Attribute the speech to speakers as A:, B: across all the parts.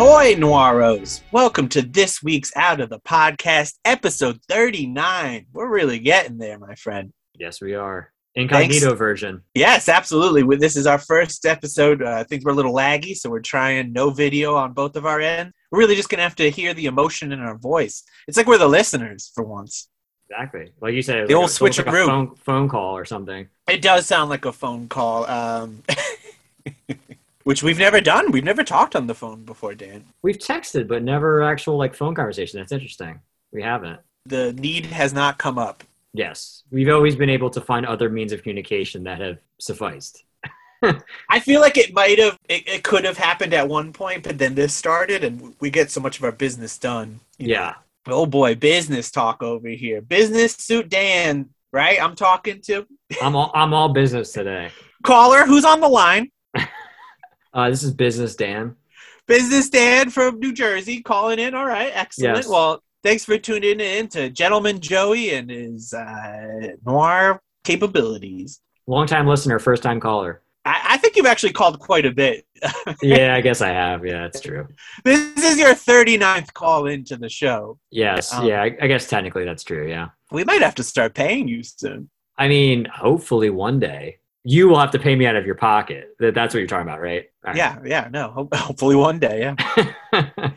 A: Ahoy, Noiros! Welcome to this week's Out of the Podcast, episode 39. We're really getting there, my friend.
B: Yes, we are. Incognito
A: Thanks.
B: version.
A: Yes, absolutely. This is our first episode. Uh, I think we're a little laggy, so we're trying no video on both of our ends. We're really just going to have to hear the emotion in our voice. It's like we're the listeners for once.
B: Exactly. Like you said,
A: The
B: like
A: old
B: it's like a
A: switcheroo.
B: phone, phone call or something.
A: It does sound like a phone call, um, which we've never done. We've never talked on the phone before, Dan.
B: We've texted, but never actual like phone conversation. That's interesting. We haven't.
A: The need has not come up.
B: Yes, we've always been able to find other means of communication that have sufficed.
A: I feel like it might have, it, it could have happened at one point, but then this started and we get so much of our business done. you know.
B: Yeah.
A: Oh boy, business talk over here. Business suit Dan, right? I'm talking to
B: I'm all I'm all business today.
A: caller who's on the line.
B: Uh, this is business, Dan.
A: Business Dan from New Jersey calling in. All right, excellent.
B: Yes.
A: Well, thanks for tuning in to Gentleman Joey and his uh, noir capabilities.
B: Longtime listener, first time caller.
A: I, I think you've actually called quite a bit.
B: Yeah, I guess I have. Yeah, that's true.
A: this is your 39th call into the show.
B: Yes.
A: Um,
B: yeah, I, I guess technically that's true. Yeah.
A: We might have to start paying you soon.
B: I mean, hopefully one day you will have to pay me out of your pocket. That- That's what you're talking about, right?
A: Yeah, yeah, no. ho- Hopefully one day. Yeah.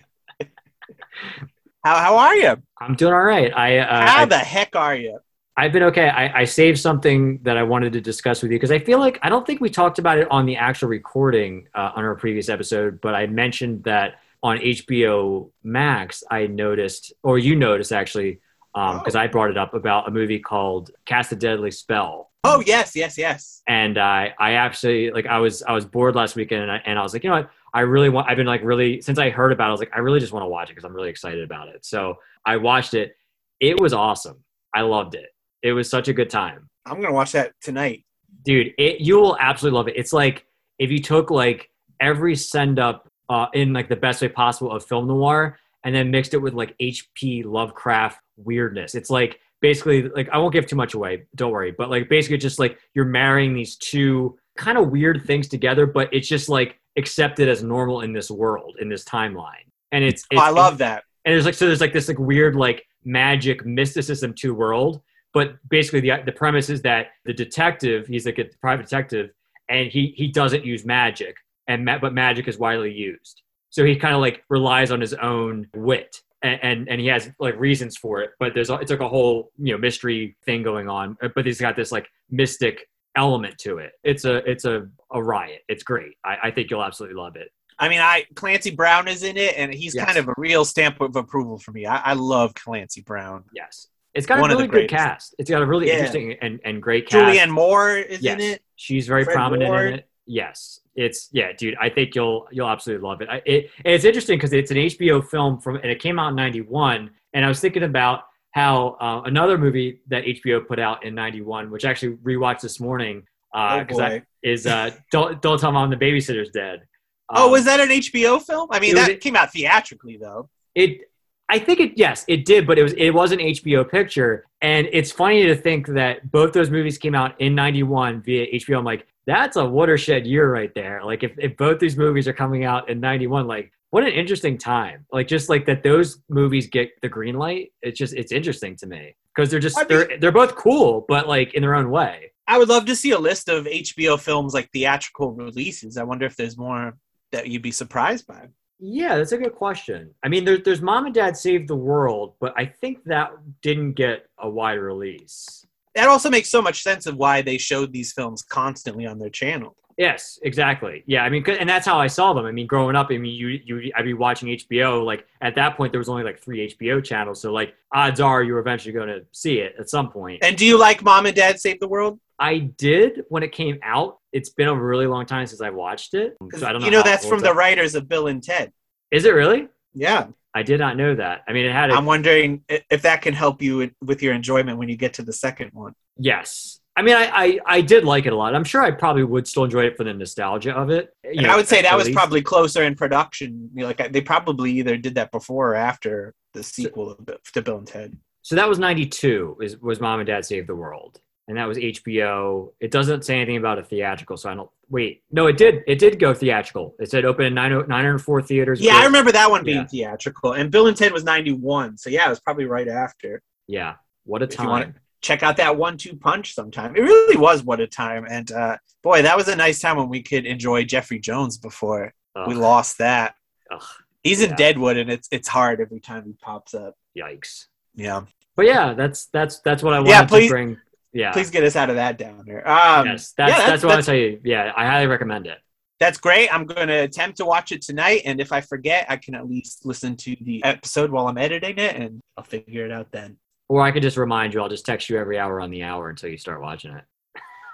A: How how are you?
B: I'm doing all right. I, uh,
A: How
B: I
A: the heck are you?
B: I've been okay. I, I saved something that I wanted to discuss with you because I feel like I don't think we talked about it on the actual recording uh, on our previous episode, but I mentioned that on HBO Max, I noticed, or you noticed actually, because
A: Oh.
B: I brought it up about a movie called Cast a Deadly Spell.
A: Oh yes, yes, yes.
B: and I I actually like I was I was bored last weekend and I, and I was like you know what? I really want I've been like really since I heard about it I was like I really just want to watch it because I'm really excited about it. So I watched it. It was awesome. I loved it. It was such a good time.
A: I'm gonna watch that tonight.
B: dude it you will absolutely love it. It's like if you took like every send up uh, in like the best way possible of film noir and then mixed it with like HP Lovecraft weirdness. It's like basically like I won't give too much away don't worry but like basically just like you're marrying these two kind of weird things together but it's just like accepted as normal in this world in this timeline. And it's,
A: Oh,
B: it's
A: I love that.
B: and there's like so there's like this like weird like magic mysticism to world but basically the the premise is that the detective he's like a private detective and he he doesn't use magic and ma- but magic is widely used. So he kind of like relies on his own wit and, and and he has like reasons for it but there's it's like a whole you know mystery thing going on uh, but he's got this like mystic element to it it's a it's a, a riot it's great I, I think you'll absolutely love it
A: I mean, I Clancy Brown is in it, and he's
B: Yes.
A: kind of a real stamp of approval for me. I, I love Clancy Brown.
B: Yes. It's got
A: One
B: a really good cast. It's got a really
A: Yeah.
B: interesting and, and great cast.
A: Julianne Moore is
B: yes.
A: in it.
B: She's very
A: Fred
B: prominent
A: Ward.
B: in it. Yes. It's yeah, dude. I think you'll you'll absolutely love it. I, it it's interesting because it's an HBO film from and it came out in '91. And I was thinking about how uh, another movie that HBO put out in '91, which I actually rewatched this morning,
A: Oh
B: because
A: boy.
B: I is uh, don't don't tell mom the babysitter's dead.
A: oh,
B: Um,
A: was that an HBO film? I mean,
B: it was
A: that came out theatrically though.
B: it i think it yes it did but it was it was an hbo picture and it's funny to think that both those movies came out in 91 via hbo i'm like that's a watershed year right there. Like if, if both these movies are coming out in 91 like what an interesting time. Like just like that those movies get the green light it's just it's interesting to me. Because they're just
A: I
B: they're they're both cool but like in their own way.
A: I would love to see a list of HBO films like theatrical releases. I wonder if there's more that you'd be surprised by.
B: yeah that's a good question. I mean there, there's mom and dad saved the world but i think that didn't get a wide release
A: That also makes so much sense of why they showed these films constantly on their channel.
B: Yes, exactly. Yeah, I mean, and that's how I saw them. I mean, growing up, I mean, you you I'd be watching HBO. Like at that point, there was only like three HBO channels, so like odds are you were eventually going to see it at some point.
A: And do you like Mom and Dad Save the World?
B: I did when it came out. It's been a really long time since I watched it, so I don't know.
A: you know that's from the writers of Bill and Ted.
B: Is it really?
A: Yeah,
B: I did not know that. I mean, it had a
A: I'm wondering if that can help you with- your enjoyment when you get to the second one.
B: yes. I mean, I, I I did like it a lot. I'm sure I probably would still enjoy it for the nostalgia of it. You
A: And
B: know,
A: I would say
B: at
A: that was
B: least.
A: probably closer in production. You know, like they probably either did that before or after the sequel of Bi- to Bill and Ted.
B: So that was '92. Is was Mom and Dad Save the World? And that was HBO. It doesn't say anything about a theatrical, so I don't. Wait, no, it did. It did go theatrical. It said open in 9, 904 theaters.
A: Yeah, I remember that one being
B: Yeah.
A: theatrical. And Bill and Ted was 91. So yeah, it was probably right after.
B: Yeah, what a
A: If
B: time.
A: Check out that one two punch sometime. It really was what a time. And uh, boy, that was a nice time when we could enjoy Jeffrey Jones before we lost that.
B: ugh,
A: He's in Deadwood and it's it's hard every time he pops up.
B: yikes.
A: Yeah.
B: But yeah, that's that's that's what I wanted
A: Yeah, please-
B: to bring. Yeah,
A: Please get us out of that downer. Um,
B: yes, that's,
A: yeah,
B: that's,
A: that's-
B: what I
A: that's-
B: tell you. Yeah, I highly recommend it.
A: That's great. I'm going to attempt to watch it tonight. And if I forget, I can at least listen to the episode while I'm editing it and I'll figure it out then.
B: Or I could just remind you. I'll just text you every hour on the hour until you start watching it.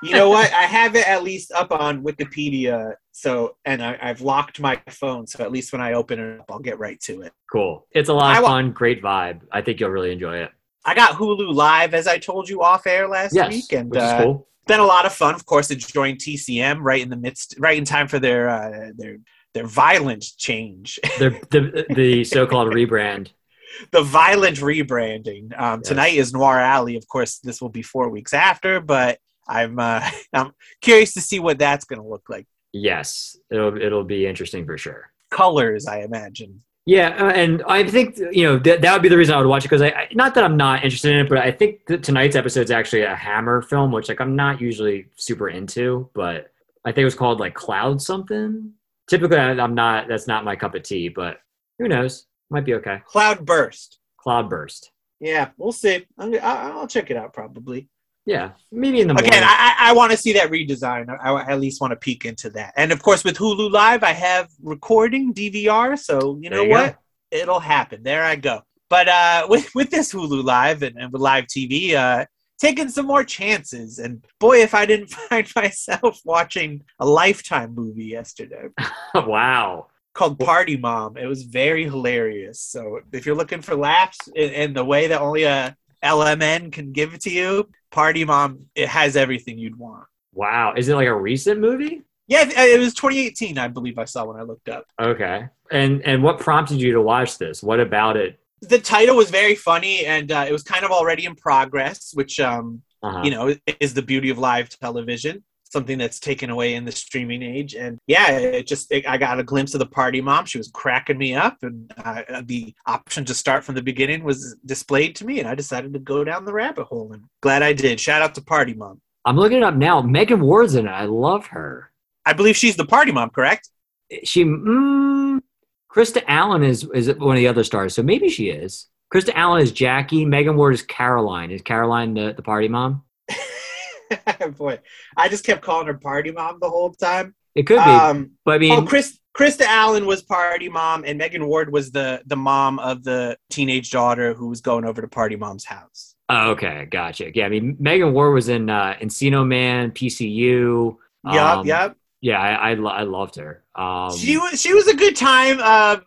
A: You know what? I have it at least up on Wikipedia. So, and I, I've locked my phone. So at least when I open it up, I'll get right to it.
B: Cool. It's a lot of
A: wa-
B: fun. Great vibe. I think you'll really enjoy it.
A: I got Hulu Live, as I told you off air last
B: Yes,
A: week. And
B: which
A: uh,
B: cool.
A: been a lot of fun. Of course, enjoying TCM right in the midst, right in time for their, uh, their, their violent change,
B: The the, the so-called rebrand.
A: the violent rebranding. Um,
B: Yes.
A: Tonight is Noir Alley. Of course, this will be four weeks after, but I'm, uh, I'm curious to see what that's going to look like.
B: Yes, it'll it'll be interesting for sure.
A: Colors, I imagine.
B: Yeah, uh, and I think you know that that would be the reason I would watch it because I, I not that I'm not interested in it, but I think tonight's episode is actually a Hammer film, which like I'm not usually super into, but I think it was called like Cloud something. Typically, I- I'm not. That's not my cup of tea, but who knows? Might be okay.
A: Cloud Burst.
B: Cloudburst.
A: Yeah, we'll see. I'm, I'll check it out probably.
B: Yeah, maybe in the morning.
A: Again, I, I, want to see that redesign. I, I at least want to peek into that. And of course, with Hulu Live, I have recording DVR, so you know
B: you
A: what? It'll happen. There I go. But uh, with with this Hulu Live and, and with live TV, uh, taking some more chances. And boy, if I didn't find myself watching a Lifetime movie yesterday
B: wow.
A: called Party Mom. It was very hilarious. So if you're looking for laughs in, in the way that only a LMN can give it to you, Party Mom it has everything you'd want.
B: Wow. Is it like a recent movie?
A: Yeah, it was 2018, I believe I saw when I looked up.
B: Okay. And and what prompted you to watch this? What about it?
A: The title was very funny, and uh, it was kind of already in progress, which um,
B: Uh-huh.
A: you know is the beauty of live television. Something that's taken away in the streaming age, and yeah, it just it, I got a glimpse of the party mom. She was cracking me up, and uh, the option to start from the beginning was displayed to me, and I decided to go down the rabbit hole. And glad I did. Shout out to Party Mom.
B: I'm looking it up now. Megan Ward's in it. I love her.
A: I believe she's the Party Mom, correct?
B: She, mm, Krista Allen is is one of the other stars, so maybe she is. Krista Allen is Jackie. Megan Ward is Caroline. Is Caroline the, the party mom?
A: Boy, I just kept calling her Party Mom the whole time.
B: It could be,
A: Um,
B: but I mean,
A: oh, Chris, Krista Allen was Party Mom, and Megan Ward was the the mom of the teenage daughter who was going over to Party Mom's house.
B: oh, okay, gotcha. Yeah, I mean, Megan Ward was in uh, Encino Man, PCU. Um,
A: yup.
B: Yeah, I I, lo- I loved her. Um,
A: she was she was a good time, uh,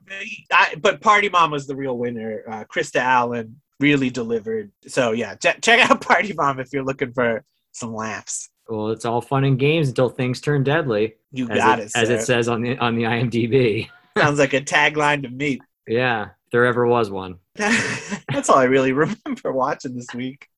A: I, but Party Mom was the real winner. Uh, Krista Allen really delivered. So yeah, ch- check out Party Mom if you're looking for some laughs.
B: well, it's all fun and games until things turn deadly,
A: You
B: as,
A: got
B: it,
A: it,
B: as it says on the on the IMDb.
A: Sounds like a tagline to me.
B: Yeah, if there ever was one.
A: That's all I really remember watching this week.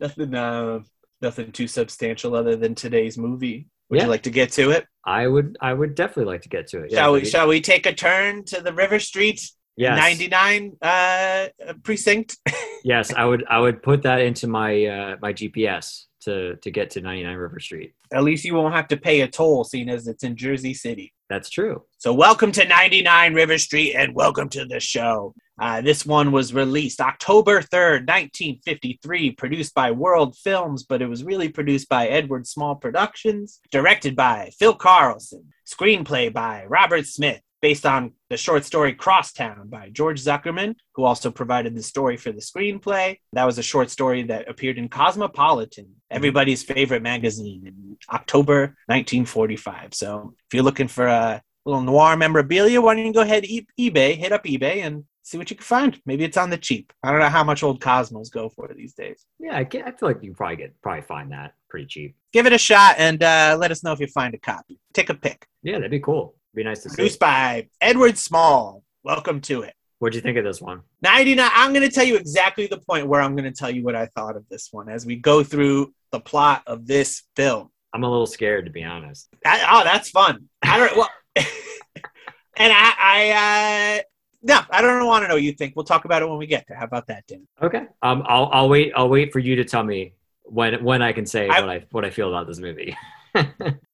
A: Nothing, uh, nothing too substantial other than today's movie. Would
B: Yeah.
A: you like to get to it?
B: I would I would definitely like to get to it. Yeah,
A: shall we?
B: maybe-
A: Shall we take a turn to the River Street
B: yes.
A: 99 uh, precinct?
B: Yes, I would I would put that into my uh, my GPS to to get to 99 River Street.
A: At least you won't have to pay a toll, seeing as it's in Jersey City.
B: That's true.
A: So, welcome to 99 River Street and welcome to the show. Uh, this one was released October 3rd, 1953, produced by World Films, but it was really produced by Edward Small Productions, directed by Phil Karlson, screenplay by Robert Smith, based on the short story Crosstown by George Zuckerman, who also provided the story for the screenplay. That was a short story that appeared in Cosmopolitan, everybody's favorite magazine, in October 1945. So if you're looking for a little noir memorabilia, why don't you go ahead e- eBay, hit up eBay, and see what you can find. Maybe it's on the cheap. I don't know how much old Cosmos go for these days.
B: Yeah, I, I feel like you probably get probably find that pretty cheap.
A: Give it a shot and uh, let us know if you find a copy. Take a pic.
B: Yeah, that'd be cool. Be nice to see.
A: Produced by Edward Small. Welcome to it.
B: What'd you think of this one?
A: 99. I'm going to tell you exactly the point where I'm going to tell you what I thought of this one as we go through the plot of this film.
B: I'm a little scared to be honest.
A: Oh, that's fun. I don't well, and I, I uh, no, I don't want to know what you think. We'll talk about it when we get there. How about that, Dan?
B: Okay. Um, I'll I'll wait. I'll wait for you to tell me when when I can say
A: I-
B: what I what I feel about this movie.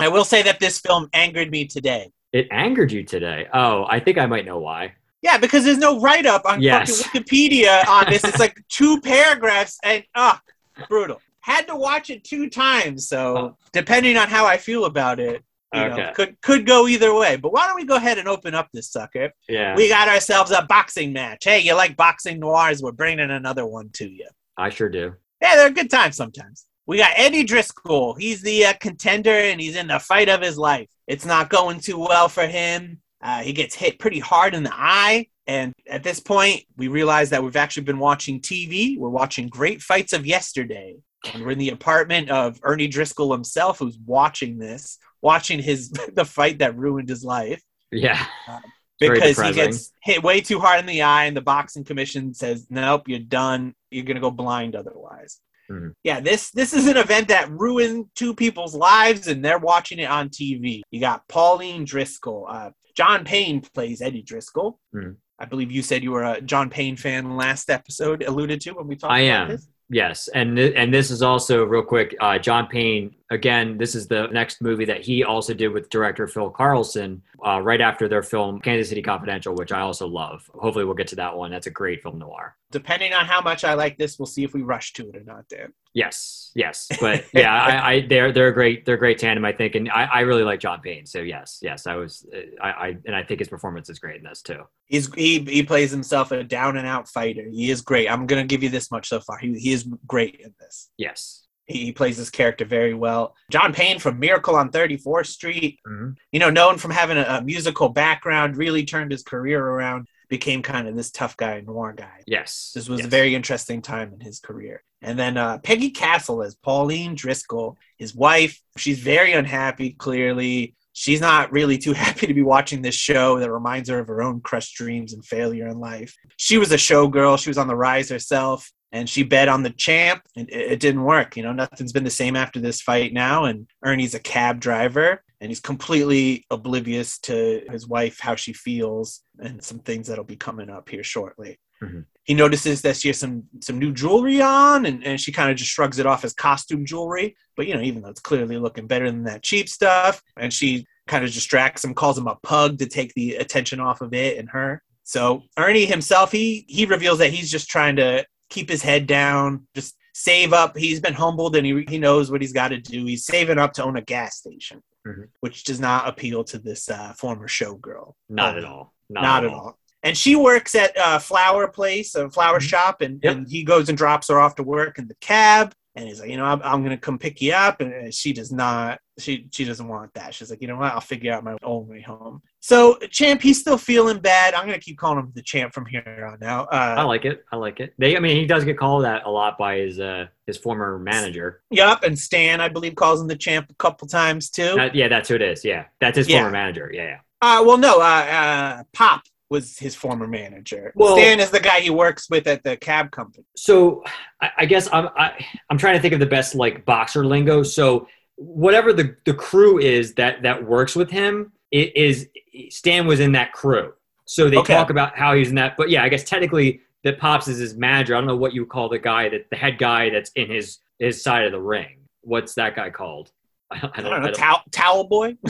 A: I will say that this film angered me today.
B: it angered you today. Oh, I think I might know why.
A: Yeah, because there's no write up on
B: Yes.
A: fucking Wikipedia on this. It's like two paragraphs and ah, brutal. Had to watch it two times, so
B: Oh.
A: depending on how I feel about it, you know, could could go either way. But why don't we go ahead and open up this sucker?
B: Yeah,
A: We got ourselves a boxing match. Hey, you like boxing noirs? We're bringing another one to you.
B: I sure do.
A: Yeah, they're a good time sometimes. We got Eddie Driscoll. He's the uh, contender, and he's in the fight of his life. It's not going too well for him. Uh, he gets hit pretty hard in the eye. And at this point, we realize that we've actually been watching TV. We're watching Great Fights of Yesterday. And we're in the apartment of Ernie Driscoll himself, who's watching this, watching his the fight that ruined his life
B: Yeah, Very
A: because he gets hit way too hard in the eye, and the boxing commission says, "Nope, you're done. You're gonna go blind otherwise."
B: Mhm.
A: Yeah, this this is an event that ruined two people's lives, and they're watching it on TV. You got Pauline Driscoll. Uh, John Payne plays Eddie Driscoll.
B: Mhm.
A: I believe you said you were a John Payne fan last episode. Alluded to when we talked
B: I
A: about
B: am.
A: this.
B: yes, and th- and this is also real quick. Uh, John Payne again. This is the next movie that he also did with director Phil Karlson uh, right after their film Kansas City Confidential, which I also love. Hopefully, we'll get to that one. That's a great film noir.
A: Depending on how much I like this, we'll see if we rush to it or not. Dan.
B: Yes, yes, but yeah, I, I they're they're a great they're a great tandem, I think, and I, I really like John Payne. So yes, yes, I was I, I and I think his performance is great in this too.
A: He's he he plays himself a down and out fighter. He is great. I'm gonna give you this much so far. He he is great in this.
B: Yes,
A: He, plays this character very well. John Payne from Miracle on 34th Street,
B: Mhm.
A: you know, known from having a, a musical background, really turned his career around. Became kind of this tough guy, noir guy.
B: yes,
A: This was
B: yes.
A: a very interesting time in his career. And then uh, Peggy Castle as Pauline Driscoll, his wife. She's very unhappy, clearly. She's not really too happy to be watching this show that reminds her of her own crushed dreams and failure in life. She was a showgirl. She was on the rise herself, and she bet on the champ, and it, it didn't work. You know, nothing's been the same after this fight now. And Ernie's a cab driver, and he's completely oblivious to his wife, how she feels, and some things that'll be coming up here shortly mm-hmm. he notices that she has some some new jewelry on and, and she kind of just shrugs it off as costume jewelry but you know even though it's clearly looking better than that cheap stuff and she kind of distracts him calls him a pug to take the attention off of it and her so ernie himself he he reveals that he's just trying to keep his head down just save up he's been humbled and he, he knows what he's got to do he's saving up to own a gas station
B: Mhm.
A: which does not appeal to this uh, former showgirl
B: not
A: Uh,
B: at all,
A: not, at all. And she works at a flower place, a flower
B: Mhm.
A: shop, and,
B: Yep.
A: and he goes and drops her off to work in the cab. And he's like, you know, I'm, I'm going to come pick you up. And she does not, she she doesn't want that. She's like, you know what? I'll figure out my own way home. So Champ, he's still feeling bad. I'm going to keep calling him the Champ from here on out.
B: I
A: Uh,
B: like it. I like it. They, I mean, he does get called that a lot by his uh his former manager.
A: yup. And Stan, I believe, calls him the Champ a couple times too.
B: That- yeah, that's who it is. Yeah, that's his
A: Yeah.
B: former manager. Yeah, yeah.
A: Uh, well, no, uh, uh, Pop was his former manager.
B: Well-
A: Stan is the guy he works with at the cab company.
B: So I, I guess I'm I, I'm trying to think of the best like boxer lingo. So whatever the the crew is that that works with him, it is Stan was in that crew. So they
A: Okay.
B: talk about how he's in that. But yeah, I guess technically that Pops is his manager. I don't know what you would call the guy that the head guy that's in his his side of the ring. What's that guy called? I don't,
A: I don't know, towel, towel boy.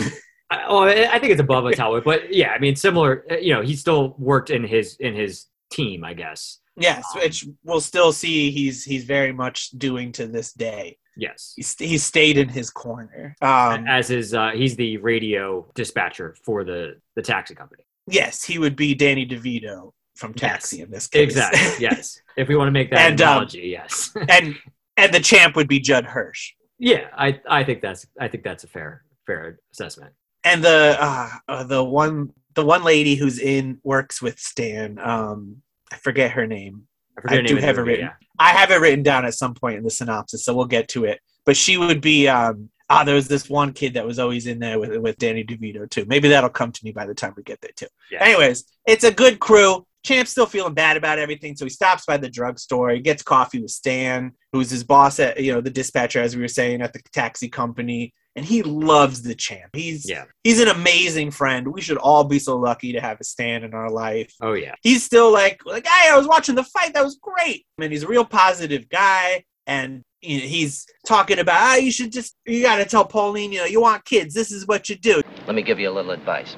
B: I, oh, I think it's above a towel, but yeah, I mean, similar. uh, You know, he still worked in his in his team, I guess.
A: Yes,
B: Um,
A: which we'll still see. He's he's very much doing to this day.
B: Yes,
A: He's he's stayed in his corner. Um,
B: as his uh, he's the radio dispatcher for the the taxi company.
A: yes, he would be Danny DeVito from Taxi in this case.
B: Exactly. yes, if we want to make that
A: And, um,
B: analogy, yes.
A: and and the champ would be Judd Hirsch.
B: yeah, I I think that's I think that's a fair fair assessment.
A: And the uh, uh, the one the one lady who's in works with Stan. Um, I forget her name.
B: I, forget
A: I
B: her
A: do have it written. I have it written down at some point in the synopsis, so we'll get to it. But she would be um ah, there was this one kid that was always in there with with Danny DeVito too. Maybe that'll come to me by the time we get there too.
B: Yeah.
A: Anyways, it's a good crew. Champ's still feeling bad about everything, so he stops by the drugstore. He gets coffee with Stan, who's his boss at you know the dispatcher, as we were saying at the taxi company, and he loves the Champ. He's
B: Yeah.
A: he's an amazing friend. We should all be so lucky to have a Stan in our life.
B: Oh yeah.
A: He's still like like hey, I was watching the fight. That was great. I mean, he's a real positive guy, and you know, he's talking about ah, you should just you got to tell Pauline, you know, you want kids. This is what you do.
C: Let me give you a little advice.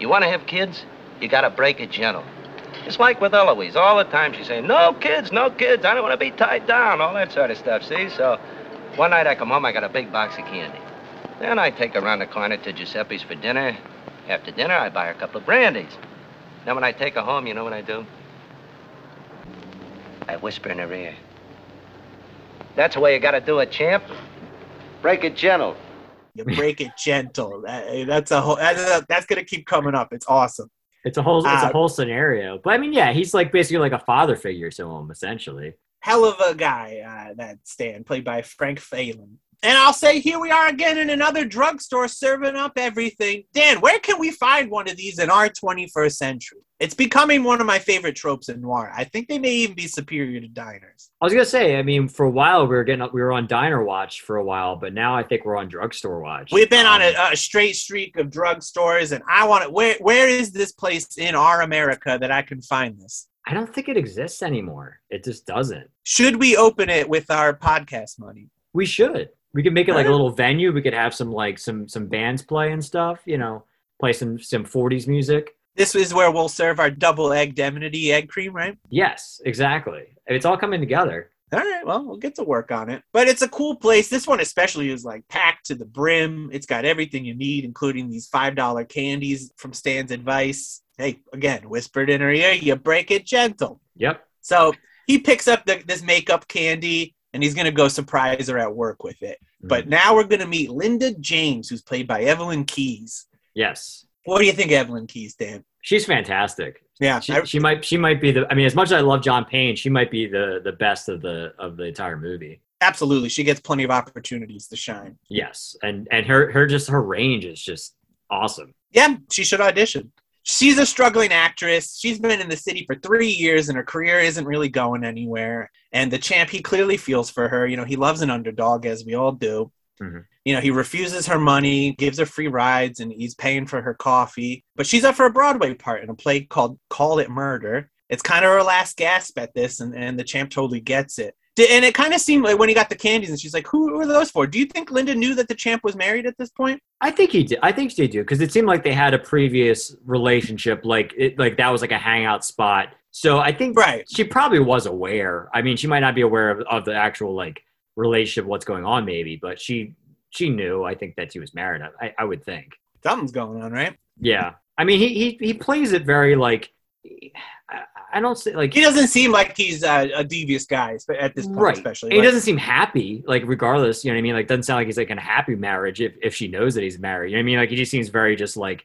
C: You want to have kids? You got to break it gentle. It's like with Eloise. All the time she's saying, no kids, no kids. I don't want to be tied down, all that sort of stuff, see? So one night I come home, I got a big box of candy. Then I take her around the corner to Giuseppe's for dinner. After dinner, I buy her a couple of brandies. Then when I take her home, you know what I do? I whisper in her ear. That's the way you got to do it, champ. Break it gentle.
A: You break it gentle. That- that's a whole. That's, that's gonna keep coming up. It's awesome.
B: It's a whole it's
A: Uh,
B: a whole scenario. But I mean, yeah, he's like basically like a father figure to him, essentially.
A: hell of a guy, uh, that Stan, played by Frank Faylen. And I'll say, here we are again in another drugstore serving up everything. Dan, where can we find one of these in our 21st century? It's becoming one of my favorite tropes in noir. I think they may even be superior to diners.
B: I was gonna say, I mean, for a while we were getting we were on diner watch for a while, but now I think we're on drugstore watch.
A: We've been on
B: Um,
A: a, a straight streak of drugstores, and I want to. Where where is this place in our America that I can find this?
B: I don't think it exists anymore. It just doesn't.
A: Should we open it with our podcast money?
B: We should. We could make it like a
A: uh-huh.
B: little venue. We could have some like some some bands play and stuff. You know, play some some '40s music.
A: This is where we'll serve our double egg Demonity egg cream, right?
B: Yes, exactly. It's all coming together.
A: All right, well, we'll get to work on it. But it's a cool place. This one especially is like packed to the brim. It's got everything you need, including these five dollar candies from Stan's advice. Hey, again, whispered in her ear, you break it gentle.
B: Yep.
A: So he picks up the, this makeup candy and he's gonna go surprise her at work with it. Mm-hmm. But now we're gonna meet Linda James, who's played by Evelyn Keyes.
B: yes,
A: What do you think, of Evelyn Keyes, Dan?
B: she's fantastic.
A: Yeah,
B: She,
A: I-
B: she might she might be the. I mean, as much as I love John Payne, she might be the the best of the of the entire movie.
A: absolutely. She gets plenty of opportunities to shine.
B: Yes, and and her her just her range is just awesome.
A: Yeah, she should audition. She's a struggling actress. She's been in the city for three years and her career isn't really going anywhere. And the champ, he clearly feels for her. You know, he loves an underdog, as we all do.
B: Mhm.
A: You know, he refuses her money, gives her free rides, and he's paying for her coffee. But she's up for a Broadway part in a play called Call It Murder. It's kind of her last gasp at this, and, and the champ totally gets it. Di- And it kind of seemed like when he got the candies, and she's like, Who are those for? Do you think Linda knew that the champ was married at this point?
B: I think he did. I think she did because it seemed like they had a previous relationship, like it, like that was like a hangout spot. So I think
A: Right.
B: she probably was aware. I mean, she might not be aware of, of the actual like relationship, what's going on, maybe, but she she knew. I think that he was married. I, I would think.
A: Something's going on, right?
B: Yeah. I mean, he he he plays it very like. I, don't say like
A: He doesn't seem like he's a, a devious guy at this point,
B: Right.
A: especially.
B: And he doesn't seem happy, like regardless, you know what I mean? Like doesn't sound like he's like in a happy marriage if, if she knows that he's married. You know what I mean? Like he just seems very just like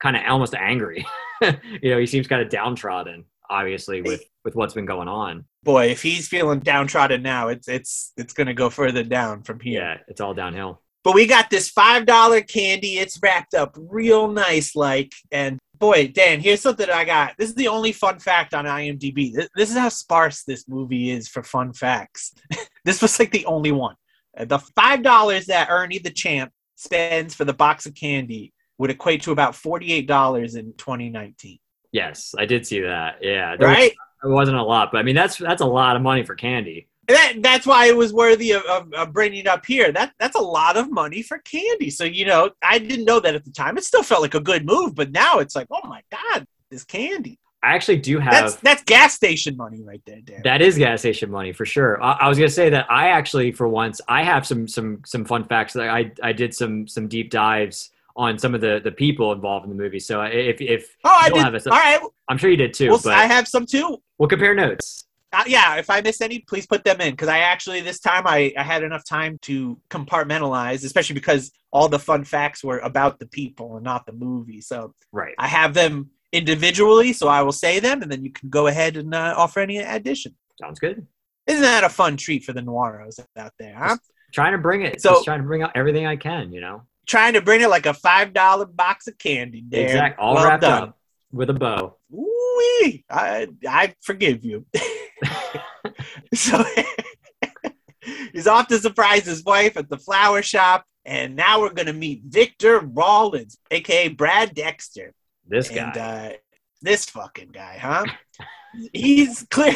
B: kind of almost angry. you know, he seems kind of downtrodden, obviously, with with what's been going on.
A: boy, if he's feeling downtrodden now, it's it's it's gonna go further down from here.
B: Yeah, it's all downhill.
A: But we got this five dollar candy. It's wrapped up real nice, like. And boy, Dan, here's something I got. This is the only fun fact on IMDb. This, this is how sparse this movie is for fun facts. this was like the only one. Uh, The five dollars that Ernie the Champ spends for the box of candy would equate to about forty eight dollars in 2019.
B: Yes, I did see that. Yeah. There was-
A: Right?
B: it wasn't a lot, but I mean that's that's a lot of money for candy.
A: That, that's why it was worthy of, of, of bringing it up here. That that's a lot of money for candy. So you know, I didn't know that at the time. It still felt like a good move, but now it's like, oh my god, this candy.
B: I actually do have
A: That's that's gas station money right there, Dan.
B: That is gas station money for sure. I, I was gonna say that I actually, for once, I have some some some fun facts. That I I did some some deep dives on some of the the people involved in the movie. So if if
A: oh, I did.
B: have it.
A: All right,
B: I'm sure you did too,
A: well,
B: but
A: I have some too.
B: we'll compare notes.
A: Uh, yeah, if I miss any, please put them in because I actually this time I, I had enough time to compartmentalize, especially because all the fun facts were about the people and not the movie. So
B: Right.
A: I have them individually, so I will say them, and then you can go ahead and uh, offer any addition.
B: Sounds good.
A: Isn't that a fun treat for the noiros out there? Huh?
B: Trying to bring it.
A: So-
B: just trying to bring out everything I can. You know.
A: Trying to bring it like a five dollar box of candy. Dan.
B: Exact. All
A: Well
B: wrapped
A: done.
B: up with a bow.
A: Ooh, I I forgive you. so he's off to surprise his wife at the flower shop, and now we're gonna meet Victor Rawlins, aka Brad Dexter.
B: This guy.
A: And uh, this fucking guy, huh? he's clear.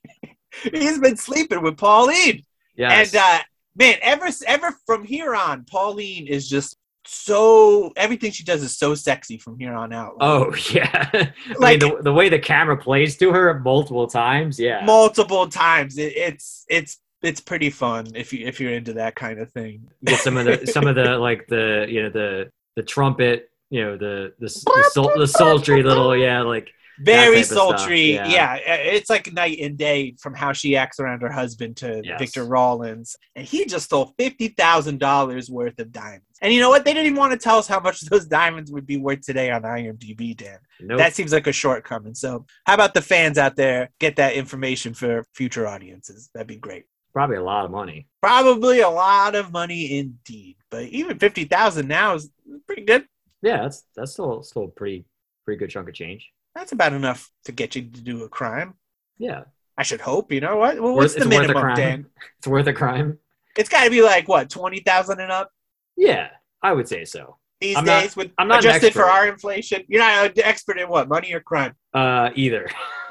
A: he's been sleeping with Pauline.
B: yes.
A: And uh, man, ever ever from here on, Pauline is just so everything she does is so sexy from here on out. Like,
B: oh yeah. I
A: Like-
B: mean, the, the way the camera plays to her multiple times. Yeah.
A: multiple times. It, it's it's it's pretty fun if you if you're into that kind of thing.
B: You get some of the some of the like the you know the the trumpet. You know the the the, sul- the sultry little yeah like
A: Very
B: type of stuff,
A: sultry.
B: yeah.
A: Yeah. Eh, it's like night and day from how she acts around her husband to
B: Yes.
A: Victor Rawlins, and he just stole fifty thousand dollars worth of diamonds. And you know what? They didn't even want to tell us how much those diamonds would be worth today on IMDb, Dan.
B: nope.
A: That seems like a shortcoming. So, how about the fans out there get that information for future audiences? That'd be great.
B: probably a lot of money.
A: Probably a lot of money indeed, but even fifty thousand now is pretty good.
B: Yeah, that's that's still still a pretty pretty good chunk of change.
A: That's about enough to get you to do a crime.
B: Yeah,
A: I should hope. You know what? Well, what's the
B: it's worth a
A: minimum. Dan?
B: it's worth a crime.
A: It's got to be like what twenty thousand and up
B: Yeah, I would say so.
A: these
B: I'm not-
A: days with
B: I'm not
A: adjusted for our inflation. You're not an expert in what money or crime.
B: Uh, either.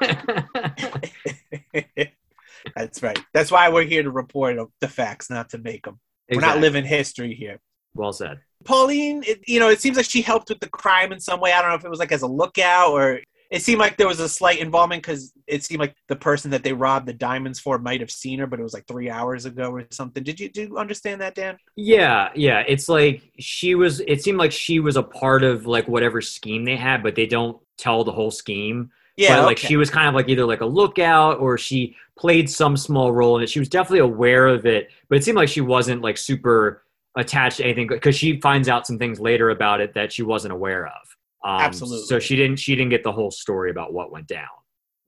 A: That's right. That's why we're here to report the facts, not to make them. We're not living history here.
B: Well said.
A: Pauline, it, you know, it seems like she helped with the crime in some way. I don't know if it was like as a lookout or it seemed like there was a slight involvement because it seemed like the person that they robbed the diamonds for might have seen her, but it was like three hours ago or something. Did you do you understand that, Dan?
B: Yeah, yeah. It's like she was. It seemed like she was a part of like whatever scheme they had, but they don't tell the whole scheme.
A: Yeah,
B: but like
A: okay.
B: she was kind of like either like a lookout or she played some small role in it. She was definitely aware of it, but it seemed like she wasn't like super attached to anything because she finds out some things later about it that she wasn't aware of. Um,
A: Absolutely.
B: So she didn't she didn't get the whole story about what went down.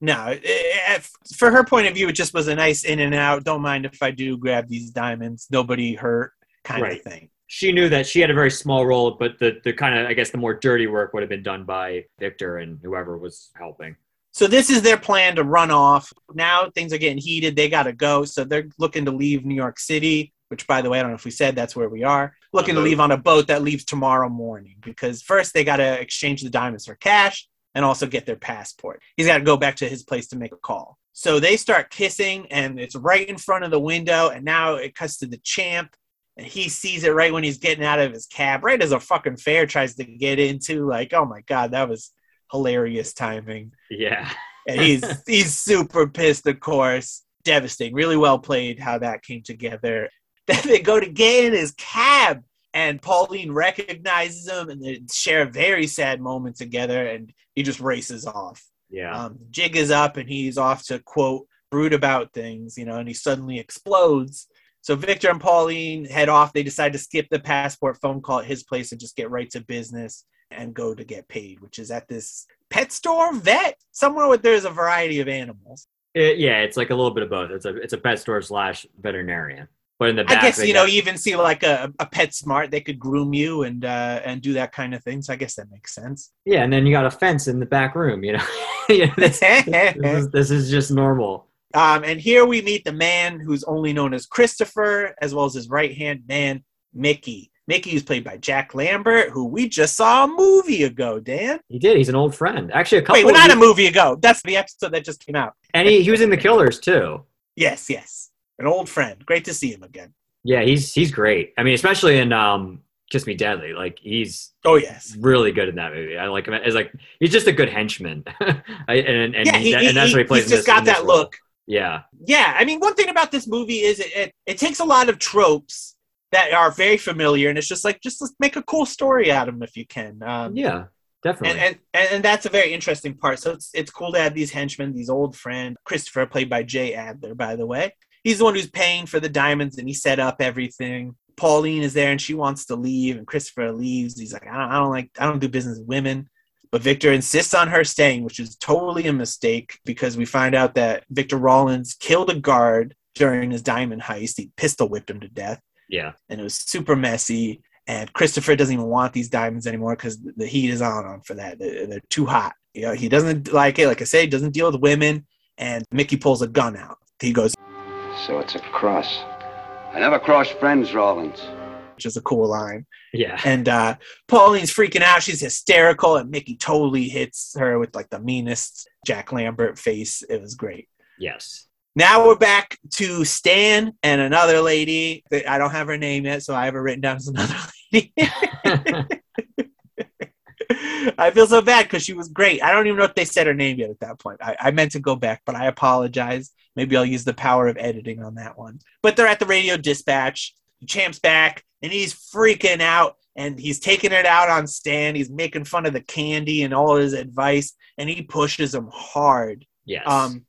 A: No, it- it- for her point of view, it just was a nice in and out. Don't mind if I do grab these diamonds. Nobody hurt, kind
B: Right.
A: of thing.
B: She knew that she had a very small role, but the the kind of I guess the more dirty work would have been done by Victor and whoever was helping.
A: So this is their plan to run off. Now things are getting heated. They got to go. So they're looking to leave New York City, which, by the way, I don't know if we said that's where we are. Looking to leave on a boat that leaves tomorrow morning because first they got to exchange the diamonds for cash and also get their passport. He's got to go back to his place to make a call. So they start kissing, and it's right in front of the window. And now it cuts to the champ, and he sees it right when he's getting out of his cab, right as a fucking fare tries to get into. Like, oh my god, that was hilarious timing
B: Yeah.
A: and he's he's super pissed, of course. Devastating. Really well played how that came together. Then they go to get in his cab, and Pauline recognizes him, and they share a very sad moment together, and he just races off.
B: Yeah.
A: Um, jig is up, and he's off to quote brood about things, you know, and he suddenly explodes. So Victor and Pauline head off. They decide to skip the passport phone call at his place and just get right to business and go to get paid, which is at this pet store vet somewhere where there's a variety of animals.
B: It- yeah, it's like a little bit of both. It's a it's a pet store slash veterinarian. But in the back,
A: I guess you know
B: got-
A: you even see like a, a pet smart they could groom you and uh, and do that kind of thing. So I guess that makes sense.
B: yeah, and then you got a fence in the back room. You know, yeah, this, this, is, this is just normal.
A: Um, and here we meet the man who's only known as Christopher, as well as his right hand man, Mickey. Mickey is played by Jack Lambert, who we just saw a movie ago, Dan.
B: He did. He's an old friend. Actually, a couple.
A: Wait, well,
B: of
A: not a movie ago. That's the episode that just came out.
B: and he, he was in the Killers too.
A: Yes, yes. An old friend. Great to see him again.
B: Yeah, he's he's great. I mean, especially in um, Kiss Me Deadly. Like he's
A: Oh, yes.
B: really good in that movie. I like him as like he's just a good henchman. And and,
A: yeah, he,
B: that-
A: he,
B: and that's what he plays.
A: he's just
B: this-
A: got that
B: role.
A: look.
B: Yeah,
A: Yeah, I mean, one thing about this movie is it, it, it takes a lot of tropes that are very familiar, and it's just like, just make a cool story out of them if you can. Um,
B: yeah, definitely.
A: and, and and that's a very interesting part. So it's it's cool to have these henchmen, these old friends. Christopher, played by Jay Adler, by the way, he's the one who's paying for the diamonds, and he set up everything. Pauline is there, and she wants to leave, and Christopher leaves. He's like, I don't, I don't like, I don't do business with women. But Victor insists on her staying, which is totally a mistake because we find out that Victor Rawlins killed a guard during his diamond heist. He pistol whipped him to death
B: yeah,
A: and it was super messy. And Christopher doesn't even want these diamonds anymore because the heat is on him for that. They're, they're too hot. You know, he doesn't like it. Like I say, he doesn't deal with women. And Mickey pulls a gun out. He goes,
D: So it's a cross. I never cross friends, Rawlins.
A: which is a cool line.
B: Yeah.
A: And uh, Pauline's freaking out. She's hysterical. And Mickey totally hits her with like the meanest Jack Lambert face. It was great.
B: Yes.
A: Now we're back to Stan and another lady. I don't have her name yet, so I have her written down as another lady. I feel so bad because she was great. I don't even know if they said her name yet at that point. I, I meant to go back, but I apologize. Maybe I'll use the power of editing on that one. But they're at the radio dispatch. The champ's back, and he's freaking out, and he's taking it out on Stan. He's making fun of the candy and all his advice, and he pushes him hard.
B: yes.
A: Um,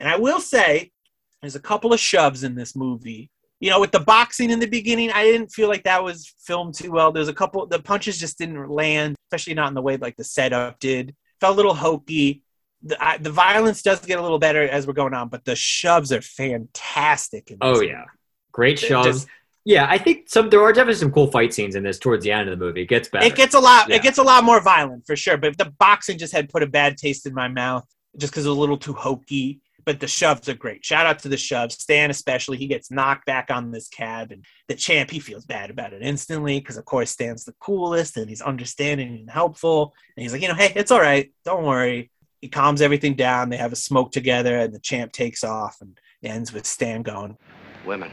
A: and I will say, there's a couple of shoves in this movie. You know, with the boxing in the beginning, I didn't feel like that was filmed too well. There's a couple, the punches just didn't land, especially not in the way like the setup did. Felt a little hokey. The, I, the violence does get a little better as we're going on, but the shoves are fantastic. In this
B: oh
A: movie.
B: yeah. Great shoves.
A: just-
B: yeah, I think some there are definitely some cool fight scenes in this towards the end of the movie. It gets better.
A: It gets a lot.
B: Yeah.
A: It gets a lot more violent for sure. But the boxing just had put a bad taste in my mouth, just because it was a little too hokey. But the shoves are great. Shout out to the shoves. Stan especially. He gets knocked back on this cab, and the champ he feels bad about it instantly because of course Stan's the coolest and he's understanding and helpful. And he's like, you know, hey, it's all right. Don't worry. He calms everything down. They have a smoke together, and the champ takes off, and ends with Stan going.
C: Women.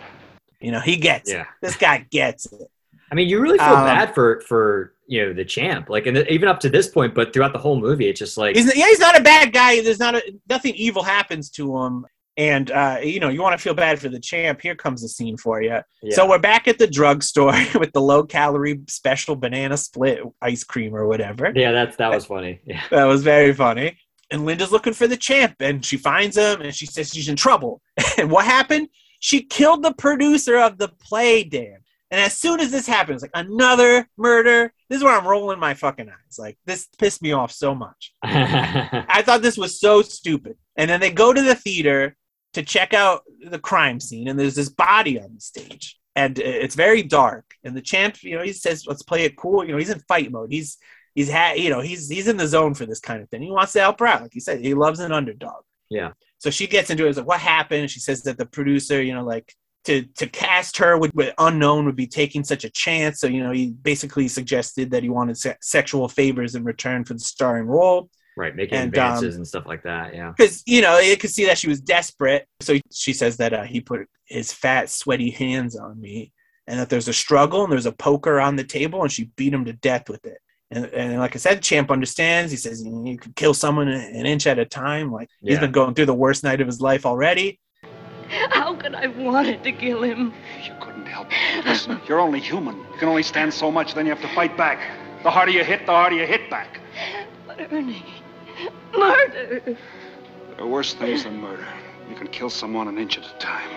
A: You know, he gets it. This guy gets it.
B: I mean, you really feel
A: Um,
B: bad for for you know the champ, like, and even up to this point, but throughout the whole movie, it's just like,
A: He's yeah, he's not a bad guy. There's not a nothing evil happens to him, and uh, you know you want to feel bad for the champ. Here comes the scene for you.
B: yeah.
A: So we're back at the drugstore with the low calorie special banana split ice cream or whatever.
B: yeah, that's that was funny. Yeah,
A: That was very funny. And Linda's looking for the champ, and she finds him, and she says she's in trouble. and what happened? She killed the producer of the play, Dan. And as soon as this happens, like another murder. This is where I'm rolling my fucking eyes. Like this pissed me off so much. I thought this was so stupid. And then they go to the theater to check out the crime scene, and there's this body on the stage, and it's very dark. And the champ, you know, he says, "Let's play it cool." You know, he's in fight mode. He's he's had, you know, he's he's in the zone for this kind of thing. He wants to help her out, like he said. He loves an underdog.
B: Yeah.
A: So she gets into it. It's like, what happened? She says that the producer, you know, like to to cast her with, with unknown would be taking such a chance. So you know, he basically suggested that he wanted se- sexual favors in return for the starring role
B: right, making
A: And, um,
B: advances and stuff like that. Yeah,
A: because you know you could see that she was desperate. So she says that uh, he put his fat, sweaty hands on me, and that there's a struggle and there's a poker on the table, and she beat him to death with it. And, and like I said, Champ understands. He says you could kill someone an inch at a time. Like he's been going through the worst night of his life already.
E: How could I have wanted to kill him?
F: You couldn't help it. Listen, you're only human. You can only stand so much, then you have to fight back. The harder you hit, the harder you hit back.
E: But Ernie, murder.
F: There are worse things than murder. You can kill someone an inch at a time.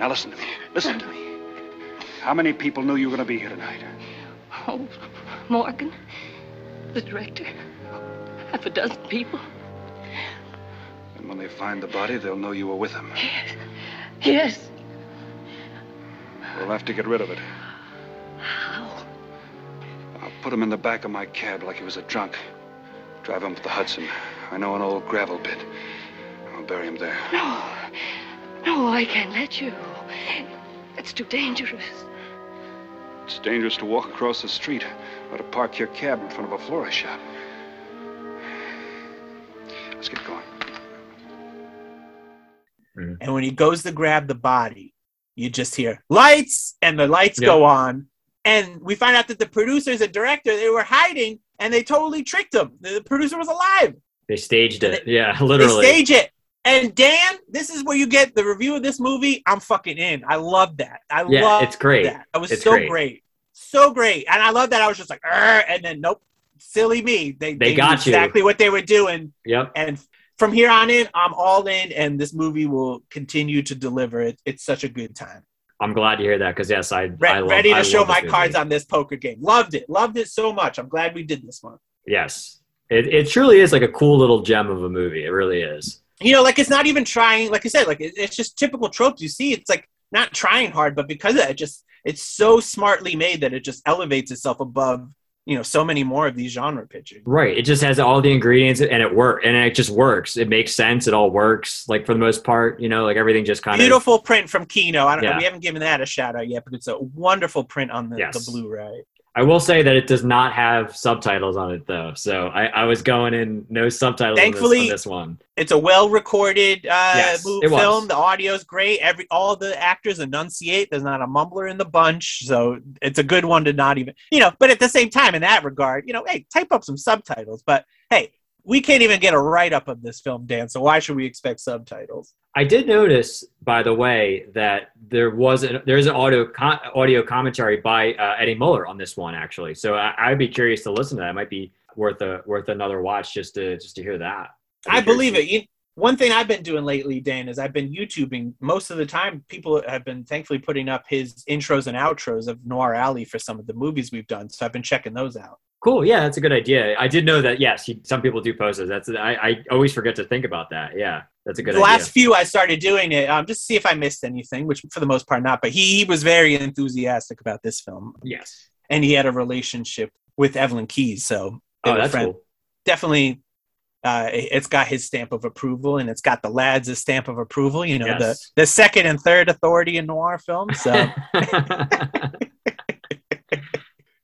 F: Now listen to me. Listen to me. How many people knew you were going to be here tonight?
E: Oh, Morgan, the director, half a dozen people.
F: And when they find the body, they'll know you were with him.
E: Yes. Yes.
F: We'll have to get rid of it.
E: How?
F: I'll put him in the back of my cab like he was a drunk. Drive him to the Hudson. I know an old gravel pit. I'll bury him there.
E: No. No, I can't let you. It's too dangerous.
F: It's dangerous to walk across the street or to park your cab in front of a florist shop. Let's get going. Mm-hmm.
A: And when he goes to grab the body, you just hear lights, and the lights
B: Yeah.
A: go on. And we find out that the producers and director they were hiding, and they totally tricked him. The producer was alive.
B: they staged it.
A: They-
B: yeah,
A: They
B: literally.
A: stage it. And Dan, this is where you get the review of this movie. I'm fucking in. I love that. I
B: Yeah,
A: love
B: it's great.
A: that. That was
B: It's
A: so
B: great.
A: great. So great. And I love that. I was just like, and then nope, silly me. They,
B: They
A: knew
B: got you.
A: exactly what they were doing.
B: Yep.
A: And from here on in, I'm all in, and this movie will continue to deliver. It, it's such a good time.
B: I'm glad to hear that because yes, I,
A: Re-
B: I love,
A: ready
B: I
A: to show
B: love this
A: my
B: movie.
A: cards on this poker game. Loved it. Loved it so much. I'm glad we did this one.
B: Yes, it it truly is like a cool little gem of a movie. It really is.
A: you know, like it's not even trying. Like I said, like it, it's just typical tropes you see. It's like not trying hard, but because of that, it just it's so smartly made that it just elevates itself above you know so many more of these genre pitches
B: Right. It just has all the ingredients and it work and it just works. It makes sense. It all works. Like for the most part, you know, like everything just kind of
A: Beautiful print from Kino. I don't know.
B: Yeah.
A: We haven't given that a shout out yet, but it's a wonderful print on the,
B: Yes.
A: the Blu-ray.
B: I will say that it does not have subtitles on it though. So I, I was going in no subtitles on this-
A: Thankfully,
B: on this, one.
A: It's a well-recorded uh,
B: Yes, was.
A: film. The audio's great. Every all the actors enunciate. There's not a mumbler in the bunch, so it's a good one to not even you know. But at the same time, in that regard, you know, hey, type up some subtitles. But hey, we can't even get a write-up of this film, Dan. So why should we expect subtitles?
B: I did notice, by the way, that there was an, there is an audio con- audio commentary by uh, Eddie Muller on this one actually. So I, I'd be curious to listen to that. It might be worth a worth another watch just to just to hear that. Be
A: I believe it. You, one thing I've been doing lately, Dan, is I've been YouTubing. Most of the time, people have been thankfully putting up his intros and outros of Noir Alley for some of the movies we've done. So I've been checking those out.
B: Cool. Yeah, that's a good idea. I did know that. Yes, some people do post it. That's I, I always forget to think about that. Yeah, that's a good
A: the
B: idea.
A: last few I started doing it um, just to see if I missed anything, which for the most part not. But he, he was very enthusiastic about this film,
B: yes.
A: and he had a relationship with Evelyn Keyes, so
B: Oh, that's
A: friends.
B: cool.
A: definitely. Uh, it- it's got his stamp of approval, and it's got the lads' stamp of approval. You know,
B: Yes.
A: the the second and third authority in noir films. So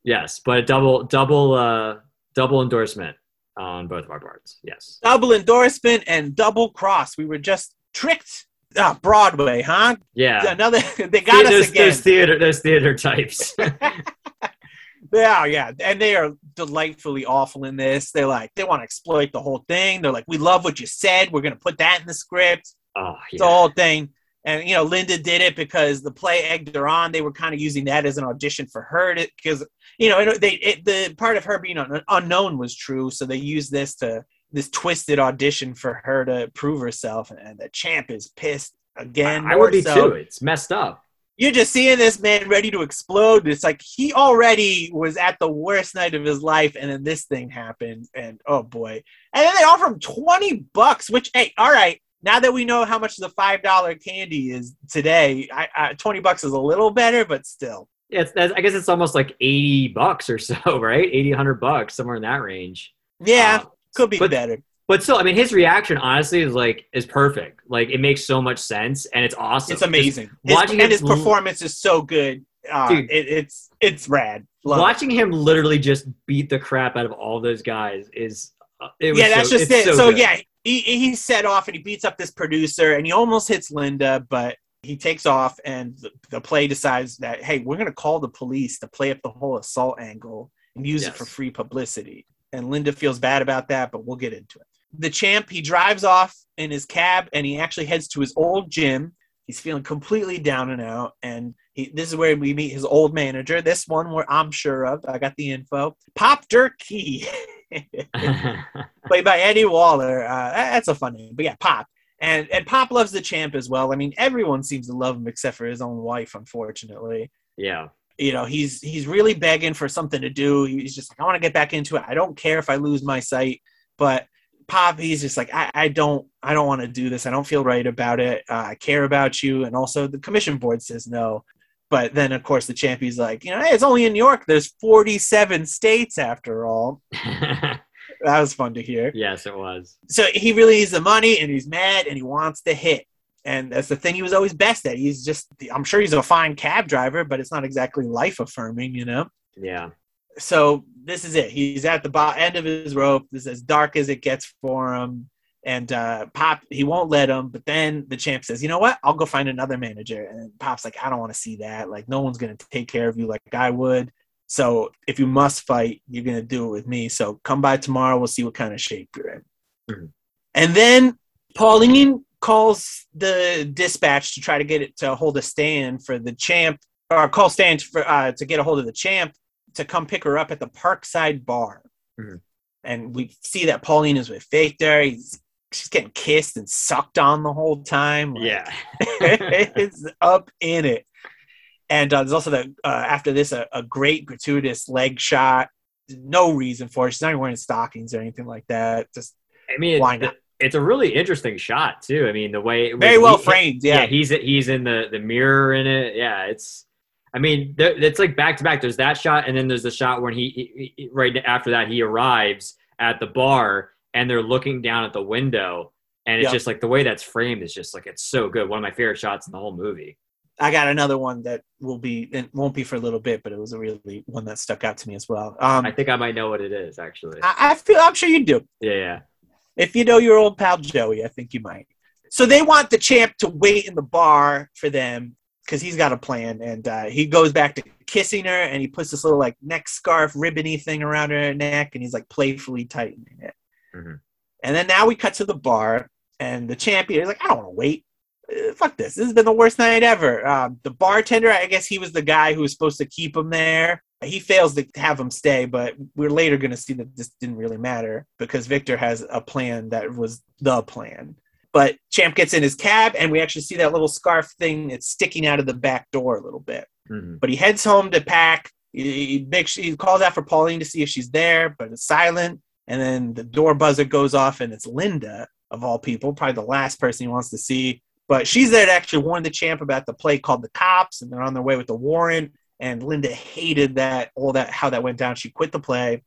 B: yes, but a double double uh double endorsement on both of our parts. Yes.
A: double endorsement and double cross. We were just tricked. Ah, Broadway, huh?
B: Yeah.
A: Another. They got
B: those,
A: us again.
B: those theater those theater types.
A: Yeah, yeah, and they are delightfully awful in this. They're like they want to exploit the whole thing. They're like, we love what you said. We're gonna put that in the script.
B: oh
A: It's the whole thing. And you know, Linda did it because the play egged her on. They were kind of using that as an audition for her because you know it- they it, the part of her being un, unknown was true. So they used this to this twisted audition for her to prove herself. And the champ is pissed again.
B: I
A: more
B: would be
A: so.
B: too. It's messed up.
A: You're just seeing this man ready to explode. It's like he already was at the worst night of his life, and then this thing happened, and oh boy! And then they offer him twenty bucks, which hey, all right. Now that we know how much the five dollar candy is today, I, I, twenty bucks is a little better, but still.
B: Yeah, it's, that's, I guess it's almost like 80 bucks or so, right? 80, 100 bucks, somewhere in that range.
A: Yeah,
B: Uh,
A: could be
B: but-
A: better.
B: but still, I mean, his reaction honestly is like is perfect. Like it makes so much sense, and it's awesome.
A: It's amazing. His,
B: watching
A: and
B: his
A: performance is so good. Uh,
B: Dude.
A: it, it's it's rad. Love it.
B: watching him literally just beat the crap out of all those guys is. uh, It was
A: yeah, that's
B: so,
A: just it. So,
B: good.
A: yeah, he he set off and he beats up this producer and he almost hits Linda, but he takes off and the, the play decides that hey, we're gonna call the police to play up the whole assault angle and use it for free publicity. And Linda feels bad about that, but we'll get into it. The champ he drives off in his cab and he actually heads to his old gym. He's feeling completely down and out, and he, this is where we meet his old manager. This one where I'm sure of. I got the info. Pop Durkee. played by Eddie Waller. Uh, that's a fun name, but yeah, Pop. And and Pop loves the champ as well. I mean, everyone seems to love him except for his own wife, unfortunately.
B: yeah.
A: You know, he's he's really begging for something to do. He's just like, I want to get back into it. I don't care if I lose my sight, but Pop, he's just like, I, I don't I don't want to do this. I don't feel right about it. Uh, I care about you, and also the commission board says no. But then, of course, the champ, he's like, you know, hey, it's only in New York. There's 47 states after all. That was fun to hear
B: yes, it was.
A: so he really needs the money and he's mad and he wants to hit and that's the thing he was always best at he's just i'm sure he's a fine cab driver but it's not exactly life affirming you know
B: Yeah.
A: so this is it he's at the bo- end of his rope this is as dark as it gets for him and uh, pop he won't let him but then the champ says you know what i'll go find another manager and pop's like i don't want to see that like no one's going to take care of you like i would so if you must fight you're going to do it with me so come by tomorrow we'll see what kind of shape you're in
B: Mhm.
A: and then pauline calls the dispatch to try to get it to hold a stand for the champ or call stand for uh, to get a hold of the champ to come pick her up at the Parkside bar.
B: Mhm.
A: And we see that Pauline is with Victor. He's she's getting kissed and sucked on the whole time. Like,
B: Yeah.
A: it's up in it. And uh, there's also the uh, after this a, a great gratuitous leg shot. No reason for it. She's not even wearing stockings or anything like that. Just
B: I mean,
A: Why not?
B: it's a really interesting shot too. I mean, the way
A: very well
B: he-
A: framed.
B: Yeah,
A: Yeah.
B: he's he's in the the mirror in it. Yeah, it's. I mean, it's like back to back. There's that shot, and then there's the shot when he, he, he right after that he arrives at the bar, and they're looking down at the window, and it's
A: Yep.
B: just like the way that's framed is just like it's so good. One of my favorite shots in the whole movie.
A: I got another one that will be it won't be for a little bit, but it was a really one that stuck out to me as well. Um,
B: I think I might know what it is actually.
A: I, I feel I'm sure you do.
B: Yeah, yeah.
A: If you know your old pal Joey, I think you might. So they want the champ to wait in the bar for them because he's got a plan, and uh, he goes back to kissing her, and he puts this little like neck scarf ribbony thing around her neck, and he's like playfully tightening it.
B: Mhm.
A: And then now we cut to the bar, and the champion is like, I don't want to wait. Uh, fuck this. This has been the worst night ever. Um, the bartender, I guess he was the guy who was supposed to keep him there. He fails to have him stay, but we're later going to see that this didn't really matter because Victor has a plan that was the plan. But Champ gets in his cab, and we actually see that little scarf thing that's sticking out of the back door a little bit.
B: Mhm.
A: But he heads home to pack. He, he, makes, he calls out for Pauline to see if she's there, but it's silent. And then the door buzzer goes off, and it's Linda, of all people, probably the last person he wants to see. But she's there to actually warn the champ about the play called the cops, and they're on their way with the warrant. And Linda hated that, all that, how that went down. She quit the play.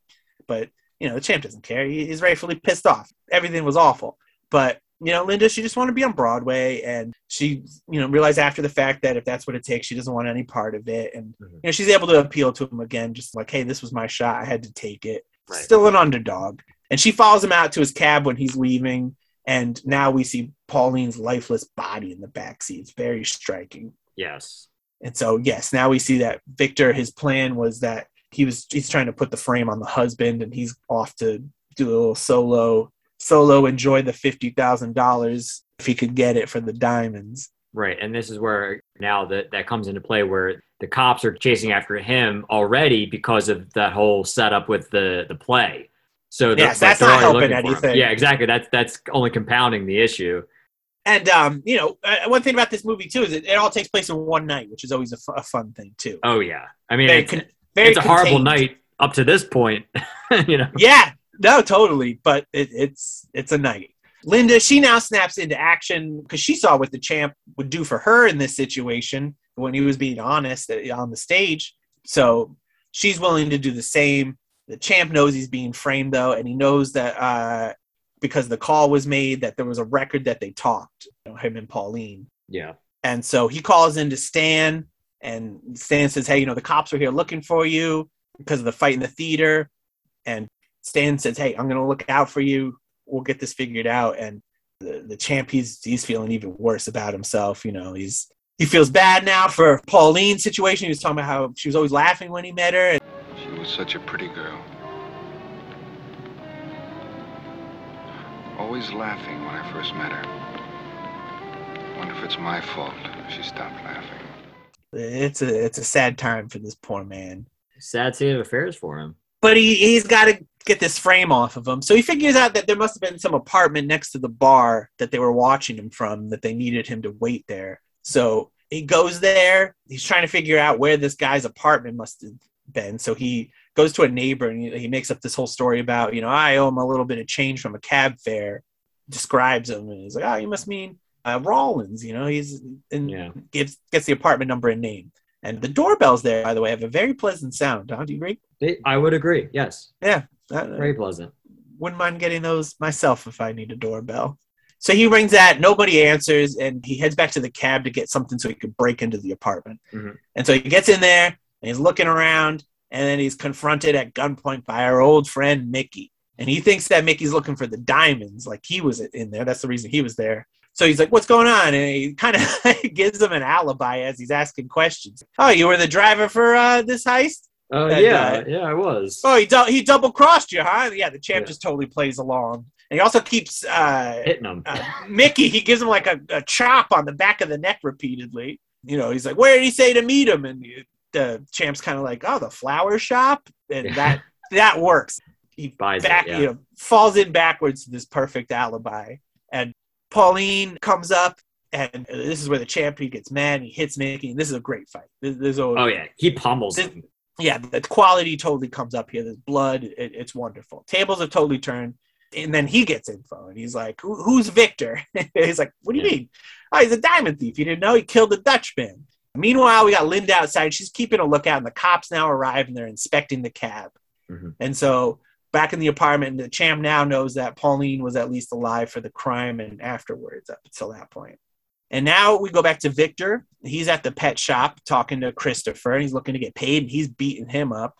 A: But, you know, the champ doesn't care. He, he's rightfully pissed off. Everything was awful. But you know, Linda, she just wanted to be on Broadway, and she, you know, realized after the fact that if that's what it takes, she doesn't want any part of it, and
B: Mhm.
A: you know, she's able to appeal to him again, just like, hey, this was my shot, I had to take it.
B: Right.
A: Still an underdog, and she follows him out to his cab when he's leaving, and now we see Pauline's lifeless body in the backseat. It's very striking.
B: Yes.
A: And so, yes, now we see that Victor, his plan was that he was he's trying to put the frame on the husband, and he's off to do a little solo solo enjoy the fifty thousand dollars if he could get it for the diamonds.
B: Right. And this is where now that that comes into play where the cops are chasing after him already because of that whole setup with the the play. So
A: Yes, that's not helping anything.
B: Yeah, exactly. That's that's only compounding the issue.
A: And um, you know, uh, one thing about this movie too is it, it all takes place in one night, which is always a, fun thing too.
B: Oh yeah. I mean,
A: Very
B: it's,
A: con- very
B: it's a horrible night up to this point. you know.
A: Yeah, no, totally. But it, it's it's a night. Linda, she now snaps into action because she saw what the champ would do for her in this situation when he was being honest uh, on the stage. So she's willing to do the same. The champ knows he's being framed though, and he knows that uh, because the call was made that there was a record that they talked, you know, him and Pauline.
B: Yeah.
A: And so he calls in to Stan, and Stan says, Hey, you know, the cops are here looking for you because of the fight in the theater. And Stan says, Hey, I'm going to look out for you. We'll get this figured out. And the, the champ, he's, he's feeling even worse about himself. You know, he's, he feels bad now for Pauline's situation. He was talking about how she was always laughing when he met her. And
F: She was such a pretty girl. Always laughing when I first met her. Wonder if it's my fault she stopped laughing.
A: it's a, it's a sad time for this poor man.
B: Sad state of affairs for him.
A: But he, he's got to get this frame off of him. So he figures out that there must have been some apartment next to the bar that they were watching him from that they needed him to wait there. So he goes there. He's trying to figure out where this guy's apartment must have been. So he goes to a neighbor and he, he makes up this whole story about, you know, I owe him a little bit of change from a cab fare. Describes him and he's like, oh, you must mean uh, Rawlins. You know, he's and
B: Yeah.
A: gives gets the apartment number and name. And the doorbells there, by the way, have a very pleasant sound. Huh? Do you agree?
B: They- I would agree. Yes. Yeah.
A: Uh,
B: Very pleasant.
A: wouldn't mind getting those myself if I need a doorbell. So he rings that, nobody answers, and he heads back to the cab to get something so he could break into the apartment.
B: Mhm.
A: And so he gets in there and he's looking around, and then he's confronted at gunpoint by our old friend Mickey. And he thinks that Mickey's looking for the diamonds, like he was in there. That's the reason he was there. So he's like, "What's going on?" And he kind of gives him an alibi as he's asking questions. Oh, you were the driver for uh, this heist?
B: Oh yeah,
A: uh,
B: yeah, I was.
A: Oh, he he double crossed you, huh? Yeah, the champ
B: Yeah.
A: just totally plays along, and he also keeps uh,
B: Hitting him.
A: uh, Mickey. He gives him like a, a chop on the back of the neck repeatedly. You know, he's like, "Where did he say to meet him?" And the champ's kind of like, "Oh, the flower shop," and
B: Yeah.
A: that that works. He
B: Buys it, yeah.
A: you know, falls in backwards to this perfect alibi, and Pauline comes up. And this is where the champion gets mad. And he hits Mickey. And this is a great fight. This, this
B: Oh yeah, he pummels
A: This-
B: him.
A: yeah, the quality totally comes up here. There's blood. It, it's wonderful. Tables have totally turned. And then he gets info and he's like, Who, Who's Victor? he's like, What do you
B: Yeah.
A: mean? Oh, he's a diamond thief. You didn't know? He killed a Dutchman. Meanwhile, we got Linda outside. She's keeping a lookout, and the cops now arrive and they're inspecting the cab.
B: Mhm.
A: And so back in the apartment, the champ now knows that Pauline was at least alive for the crime and afterwards up until that point. And now we go back to Victor. He's at the pet shop talking to Christopher, and he's looking to get paid, and he's beating him up.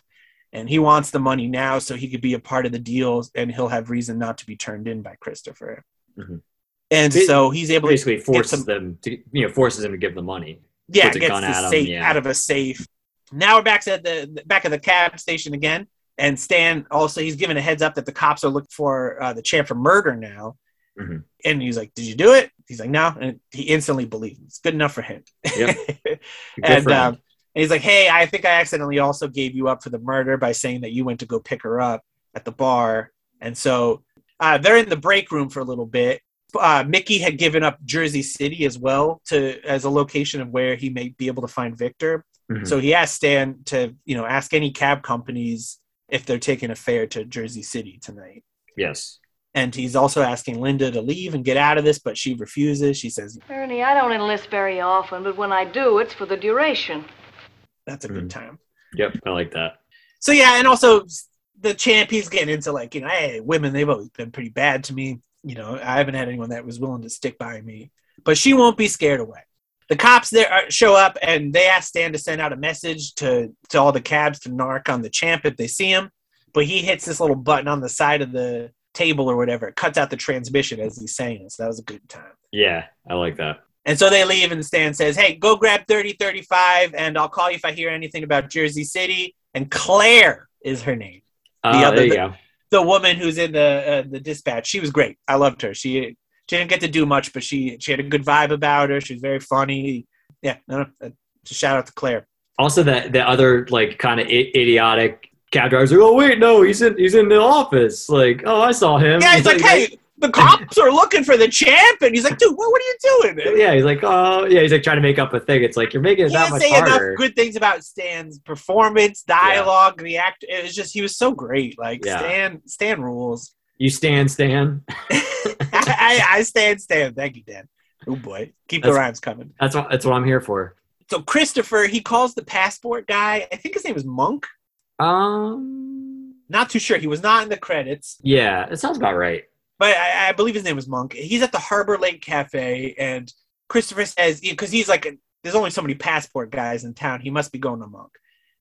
A: And he wants the money now so he could be a part of the deals, and he'll have reason not to be turned in by Christopher.
B: Mhm.
A: And
B: It
A: so he's able to
B: Basically forces
A: some-
B: them to you know forces him to give the money.
A: yeah, gets the safe
B: yeah.
A: out of a safe. Now we're back at the back of the cab station again, and Stan also he's given a heads up that the cops are looking for uh, the champ for murder now,
B: Mhm.
A: and he's like, "Did you do it?" He's like, "No," and he instantly believes him. It's good enough for him.
B: Yep.
A: And
B: for him.
A: um, and he's like, "Hey, I think I accidentally also gave you up for the murder by saying that you went to go pick her up at the bar." And so uh, they're in the break room for a little bit. Uh, Mickey had given up Jersey City as well to as a location of where he may be able to find Victor.
B: Mhm.
A: So he asked Stan to, you know, ask any cab companies if they're taking a fare to Jersey City tonight.
B: yes.
A: And he's also asking Linda to leave and get out of this, but she refuses. She says
E: Ernie, I don't enlist very often, but when I do, it's for the duration.
A: that's a good mm. time.
B: Yep. I like that.
A: So yeah, and also the champ, he's getting into like, you know, hey, women, they've always been pretty bad to me. You know, I haven't had anyone that was willing to stick by me, but she won't be scared away. The cops there are, show up and they ask Stan to send out a message to to all the cabs to narc on the champ if they see him. But he hits this little button on the side of the table or whatever. It cuts out the transmission as he's saying it. So that was a good time.
B: Yeah, I like that.
A: And so they leave, and Stan says, Hey, go grab 3035, and I'll call you if I hear anything about Jersey City. And Claire is her name.
B: Uh,
A: other-
B: there you
A: the-
B: go.
A: The woman who's in the uh, the dispatch. She was great. I loved her. She she didn't get to do much, but she she had a good vibe about her. She was very funny. Yeah, no, no, uh, just shout out to Claire.
B: Also, the the other like kind of I- idiotic cab drivers are. Oh wait, no, he's in he's in the office. Like, oh, I saw him.
A: Yeah, he's like, Hey, the cops are looking for the champ, and he's like, Dude, what, what are you doing?
B: yeah, he's like, oh, yeah, he's like trying to make up a thing. It's like you're making it
A: He
B: that much
A: say
B: harder.
A: enough good things about Stan's performance, dialogue, the act. It was just he was so great. Like
B: Yeah.
A: Stan, Stan rules.
B: You stand, Stan.
A: I, I stand, Stan. Thank you, Dan. Oh boy, keep the rhymes coming.
B: That's what that's what I'm here for.
A: So Christopher, he calls the passport guy. I think his name is Monk.
B: Um,
A: Not too sure. He was not in the credits,
B: yeah, it sounds about right.
A: but I, I believe his name was Monk. He's at the Harbor Lake Cafe, and Christopher says because he's like, there's only so many passport guys in town. He must be going to Monk,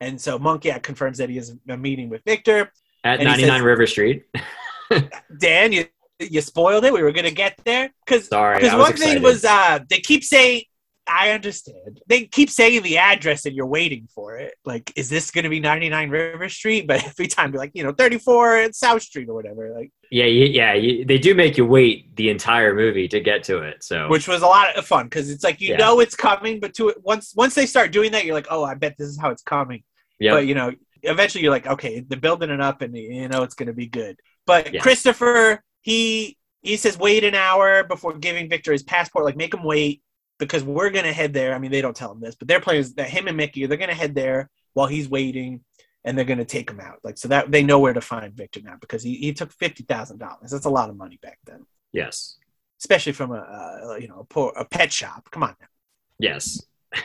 A: and so Monk, yeah, confirms that he has a meeting with Victor.
B: At 99
A: says-
B: River Street.
A: Dan, you you spoiled it. We were gonna get there because
B: Sorry,
A: because one thing was uh they keep saying I understand. They keep saying the address and you're waiting for it. Like, is this gonna be 99 River Street? But every time you're like, you know, 34 at South Street or whatever. Like,
B: Yeah, yeah, you, they do make you wait the entire movie to get to it. So
A: which was a lot of fun because it's like you
B: Yeah.
A: know it's coming, but to it once once they start doing that, you're like, oh, I bet this is how it's coming.
B: yeah,
A: But you know, eventually you're like, okay, they're building it up, and you know it's going to be good. But
B: Yeah.
A: Christopher, he he says wait an hour before giving Victor his passport. Like make him wait because we're going to head there. I mean, they don't tell him this, but their plan is that him and Mickey they're going to head there while he's waiting, and they're going to take him out. Like so that they know where to find Victor now because he he took fifty thousand dollars. That's a lot of money back then,
B: yes,
A: especially from a uh, you know a, poor, a pet shop. Come on. Now.
B: yes.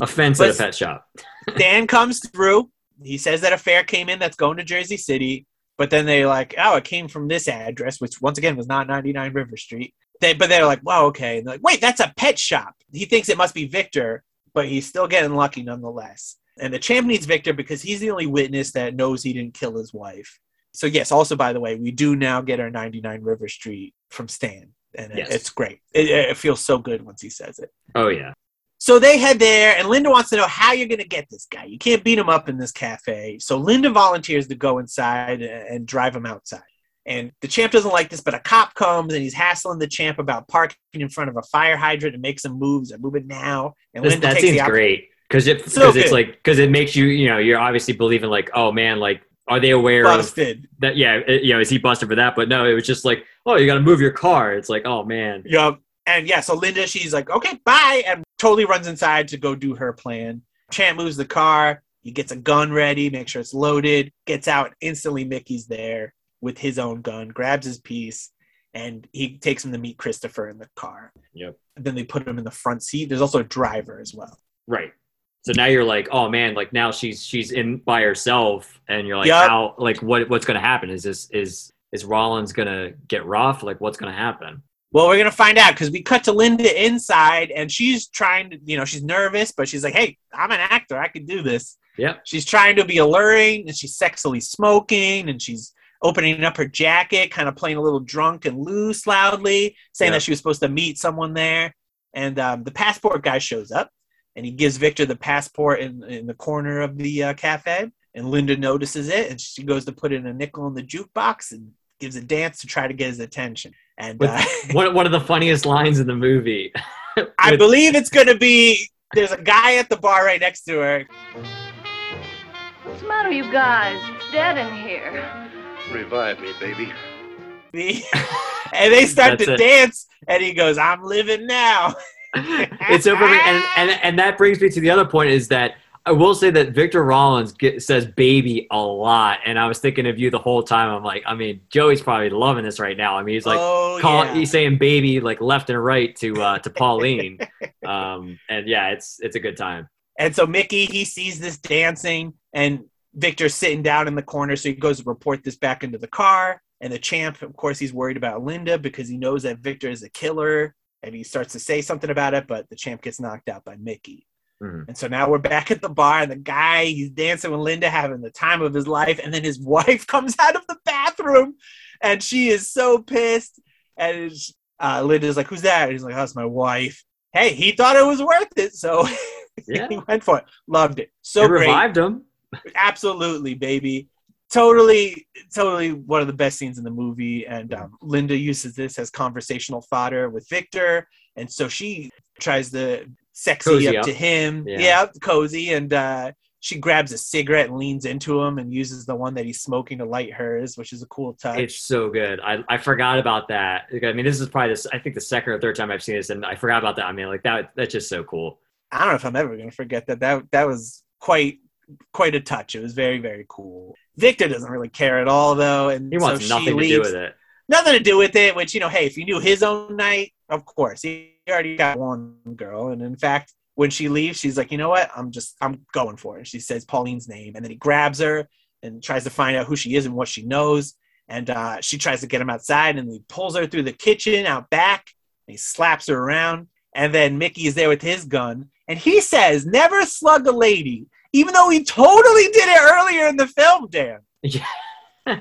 B: Offense at a pet shop.
A: Dan comes through. He says that a fare came in that's going to Jersey City, but then they like, oh, it came from this address, which once again was not 99 River Street. They, but they're like, wow, okay. And they're like, wait, that's a pet shop. He thinks it must be Victor, but he's still getting lucky nonetheless. And the champ needs Victor because he's the only witness that knows he didn't kill his wife. So yes, also by the way, we do now get our 99 River Street from Stan, and it- it's great. It, it feels so good once he says it.
B: Oh yeah,
A: So they head there, and Linda wants to know how you're going to get this guy. You can't beat him up in this cafe. So Linda volunteers to go inside and drive him outside. And the champ doesn't like this, but a cop comes and he's hassling the champ about parking in front of a fire hydrant and make some moves and move it now. And
B: This-
A: Linda
B: that
A: takes
B: seems
A: the opp-
B: great because it
A: So
B: it's like because it makes you you know you're obviously believing like oh man like are they aware of
A: busted.
B: that yeah it- you know is he busted for that but no it was just like oh you got to move your car it's like oh man
A: Yup. And yeah, so Linda, she's like, okay, bye, and totally runs inside to go do her plan. Champ moves the car. He gets a gun ready, make sure it's loaded, gets out. Instantly, Mickey's there with his own gun, grabs his piece, and he takes him to meet Christopher in the car.
B: Yep.
A: And then they put him in the front seat. There's also a driver as well.
B: Right. So now you're like, oh man, like now she's she's in by herself, and you're like,
A: Yup.
B: how like what what's gonna happen? Is this is is Rawlins gonna get rough? Like what's gonna happen?
A: Well, we're gonna find out because we cut to Linda inside, and she's trying to, you know, she's nervous, but she's like, "Hey, I'm an actor. I can do this."
B: Yeah.
A: She's trying to be alluring, and she's sexily smoking, and she's opening up her jacket, kind of playing a little drunk and loose, loudly, saying
B: Yeah.
A: that she was supposed to meet someone there. And um, the passport guy shows up, and he gives Victor the passport in in the corner of the uh, cafe. And Linda notices it, and she goes to put in a nickel in the jukebox and gives a dance to try to get his attention. And
B: With-
A: uh,
B: One one of the funniest lines in the movie.
A: I believe it's going to be there's a guy at the bar right next to her.
E: What's the matter, you guys? It's dead in here.
D: Revive me, baby.
A: and they start to
B: it.
A: dance, and he goes, "I'm living now."
B: it's over and, and and that brings me to the other point is that I will say that Victor Rawlins get, says baby a lot, and I was thinking of you the whole time. I'm like, I mean, Joey's probably loving this right now. I mean, he's like,
A: oh
B: call,
A: yeah.
B: he's saying baby like left and right to uh, to Pauline, um, and yeah, it's it's a good time.
A: And so Mickey he sees this dancing, and Victor's sitting down in the corner, so he goes to report this back into the car. And the champ, of course, he's worried about Linda because he knows that Victor is a killer, and he starts to say something about it, but the champ gets knocked out by Mickey.
B: Mhm.
A: And so now we're back at the bar, and the guy he's dancing with Linda, having the time of his life, and then his wife comes out of the bathroom, and she is so pissed. And uh, Linda's like, "Who's that?" And he's like, "Oh, my wife." Hey, he thought it was worth it, so
B: Yeah.
A: he went for it. Loved it. So
B: it
A: great,
B: revived him.
A: absolutely, baby. Totally, totally one of the best scenes in the movie. And um, Linda uses this as conversational fodder with Victor, and so she tries to sexy
B: Cozy
A: up,
B: up.
A: to him.
B: Yeah.
A: Yeah, cozy, and uh, she grabs a cigarette and leans into him and uses the one that he's smoking to light hers, which is a cool touch.
B: It's so good. I, I forgot about that. I mean, this is probably this. I think the second or third time I've seen this, and I forgot about that. I mean, like that. That's just so cool.
A: I don't know if I'm ever going to forget that. That that was quite quite a touch. It was very very cool. Victor doesn't really care at all though, and
B: He wants
A: so
B: nothing to do with it.
A: Nothing to do with it. Which you know, hey, if you knew his own night, of course he already got one girl, and in fact. When she leaves, she's like, you know what? I'm just, I'm going for it. She says Pauline's name, and then he grabs her and tries to find out who she is and what she knows. And uh, she tries to get him outside, and he pulls her through the kitchen out back. And he slaps her around, and then Mickey is there with his gun, and he says, "Never slug a lady," even though he totally did it earlier in the film. Dan,
B: Yeah.
A: and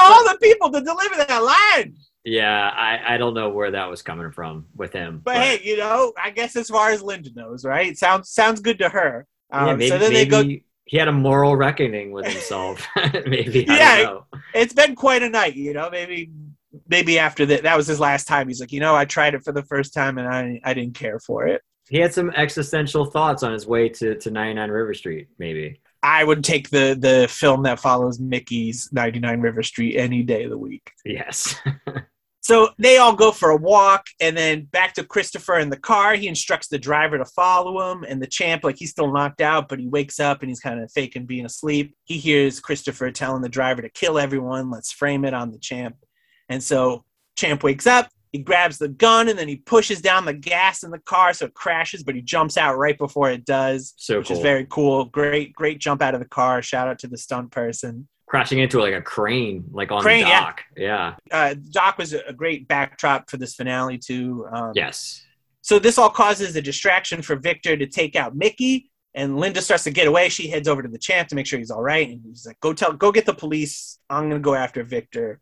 A: all the people to deliver that line.
B: Yeah, I, I don't know where that was coming from with him.
A: But hey, you know, I guess as far as Linda knows, right? Sounds sounds good to her. Um,
B: yeah, maybe,
A: so then
B: maybe
A: they go.
B: he had a moral reckoning with himself. maybe. I
A: Yeah.
B: don't know.
A: It's been quite a night, you know. Maybe maybe after that, that was his last time. He's like, you know, I tried it for the first time and I I didn't care for it.
B: He had some existential thoughts on his way to, to 99 River Street, maybe.
A: I would take the the film that follows Mickey's 99 River Street any day of the week.
B: Yes.
A: So they all go for a walk, and then back to Christopher in the car. He instructs the driver to follow him, and the champ, like he's still knocked out, but he wakes up and he's kind of faking being asleep. He hears Christopher telling the driver to kill everyone. Let's frame it on the champ. And so champ wakes up. He grabs the gun and then he pushes down the gas in the car so it crashes, but he jumps out right before it does,
B: so
A: which
B: cool.
A: is very cool. Great, great jump out of the car. Shout out to the stunt person.
B: Crashing into like a crane, like on
A: Crane,
B: the dock. Yeah.
A: Uh, Doc was a great backdrop for this finale too. Um,
B: Yes.
A: So this all causes a distraction for Victor to take out Mickey, and Linda starts to get away. She heads over to the champ to make sure he's all right, and he's like, "Go tell, go get the police. I'm gonna go after Victor."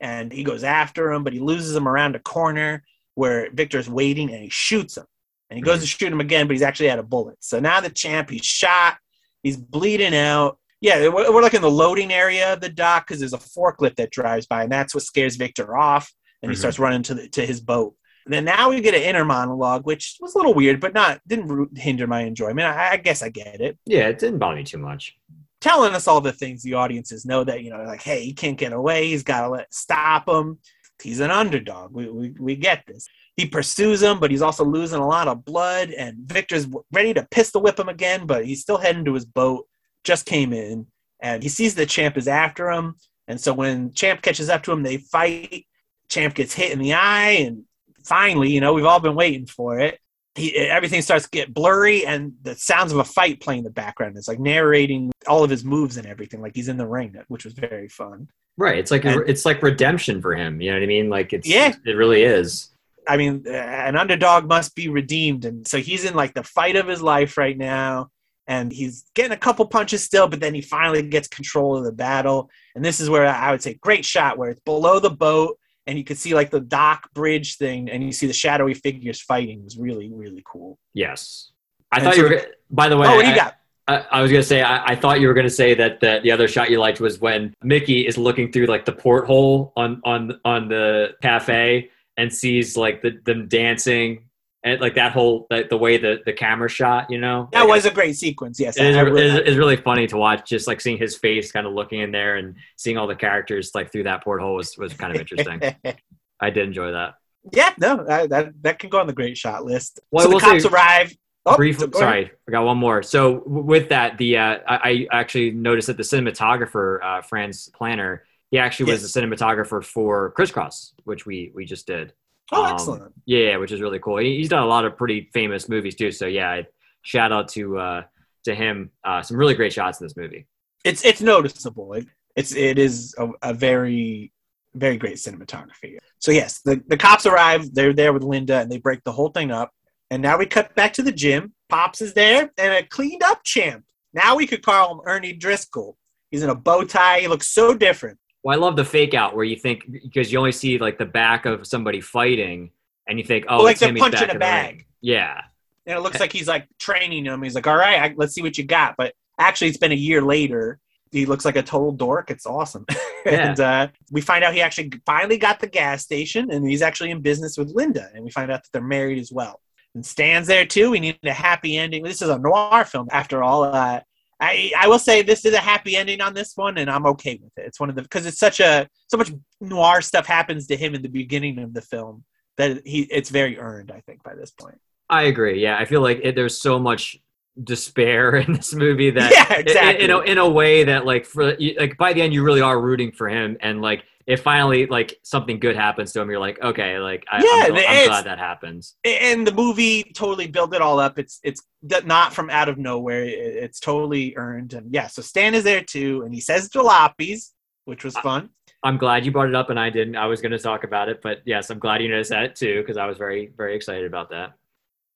A: And he goes after him, but he loses him around a corner where Victor's waiting, and he shoots him. And he goes to shoot him again, but he's actually out of bullets. So now the champ, he's shot, he's bleeding out. Yeah, we're, we're like in the loading area of the dock because there's a forklift that drives by, and that's what scares Victor off, and he
B: Mhm.
A: starts running to the, to his boat. And then now we get an inner monologue, which was a little weird, but not didn't ru- hinder my enjoyment. I, I guess I get it.
B: Yeah, it didn't bother me too much.
A: Telling us all the things the audiences know that you know, like, hey, he can't get away. He's got to let stop him. He's an underdog. We, we we get this. He pursues him, but he's also losing a lot of blood. And Victor's ready to pistol whip him again, but he's still heading to his boat. Just came in, and he sees the champ is after him. And so when champ catches up to him, they fight. Champ gets hit in the eye, and finally, you know, we've all been waiting for it. he, everything starts to get blurry and the sounds of a fight playing in the background. It's like narrating all of his moves and everything, like he's in the ring, which was very fun.
B: Right. It's like
A: And-
B: it's like redemption for him. You know what I mean? Like it's
A: Yeah.
B: it really is.
A: I mean, an underdog must be redeemed, and so he's in like the fight of his life right now, and he's getting a couple punches still, but then he finally gets control of the battle, and this is where I would say great shot where it's below the boat, and you can see like the dock bridge thing, and you see the shadowy figures fighting. It was really really cool.
B: Yes. I
A: And
B: thought
A: so-
B: you were. By the way,
A: oh, what do you
B: I-
A: got?
B: I, I was gonna say I, I thought you were gonna say that, that the other shot you liked was when Mickey is looking through like the porthole on on on the cafe and sees like the, them dancing and like that whole like, the way the the camera shot. You know,
A: That
B: Like,
A: was a great sequence. Yes,
B: It is,
A: I- I
B: it
A: really-
B: it's really funny to watch, just like seeing his face kind of looking in there and seeing all the characters like through that porthole was, was kind of interesting. I did enjoy that.
A: yeah, no, that, that that can go on the great shot list.
B: Well,
A: so the cops
B: say-
A: arrive. Oh,
B: Brief,
A: so
B: sorry, I got one more. So with that, the uh, I, I actually noticed that the cinematographer, uh, Franz Planer, he actually was
A: Yes.
B: the cinematographer for Crisscross, which we we just did.
A: Oh,
B: Um,
A: excellent.
B: Yeah, which is really cool. He, he's done a lot of pretty famous movies too. So yeah, shout out to uh, to him. Uh, some really great shots in this movie.
A: It's it's noticeable. It, it's it is a, a very very great cinematography. So yes, the, the cops arrive. They're there with Linda, and they break the whole thing up. And now we cut back to the gym. Pops is there, and a cleaned up champ. Now we could call him Ernie Driscoll. He's in a bow tie. He looks so different.
B: Well, I love the fake out where you think because you only see like the back of somebody fighting, and you think, oh,
A: Well, like
B: it's
A: they're punching
B: back
A: a bag.
B: ring. Yeah,
A: And it looks like he's like training him. He's like, all right, I, let's see what you got. But actually, it's been a year later. He looks like a total dork. It's awesome. and uh, we find out he actually finally got the gas station and he's actually in business with Linda. And we find out that they're married as well. And stands there too. We need a happy ending. This is a noir film after all. Uh, I, I will say this is a happy ending on this one, and I'm okay with it. It's one of the because it's such a so much noir stuff happens to him in the beginning of the film that he it's very earned. I think by this point.
B: I agree. Yeah, I feel like it, there's so much despair in this movie that
A: Yeah,
B: in-
A: exactly.
B: in, a, in a way that like for you- like by the end you really are rooting for him and like if finally like something good happens to him you're like okay like I,
A: Yeah,
B: I'm, I'm glad that happens
A: and the movie totally built it all up. It's it's not from out of nowhere. It's totally earned. And yeah, so Stan is there too, and he says jalopies, which was fun.
B: I'm glad you brought it up and I didn't I was going to talk about it but yes I'm glad you noticed that too because I was very very excited about that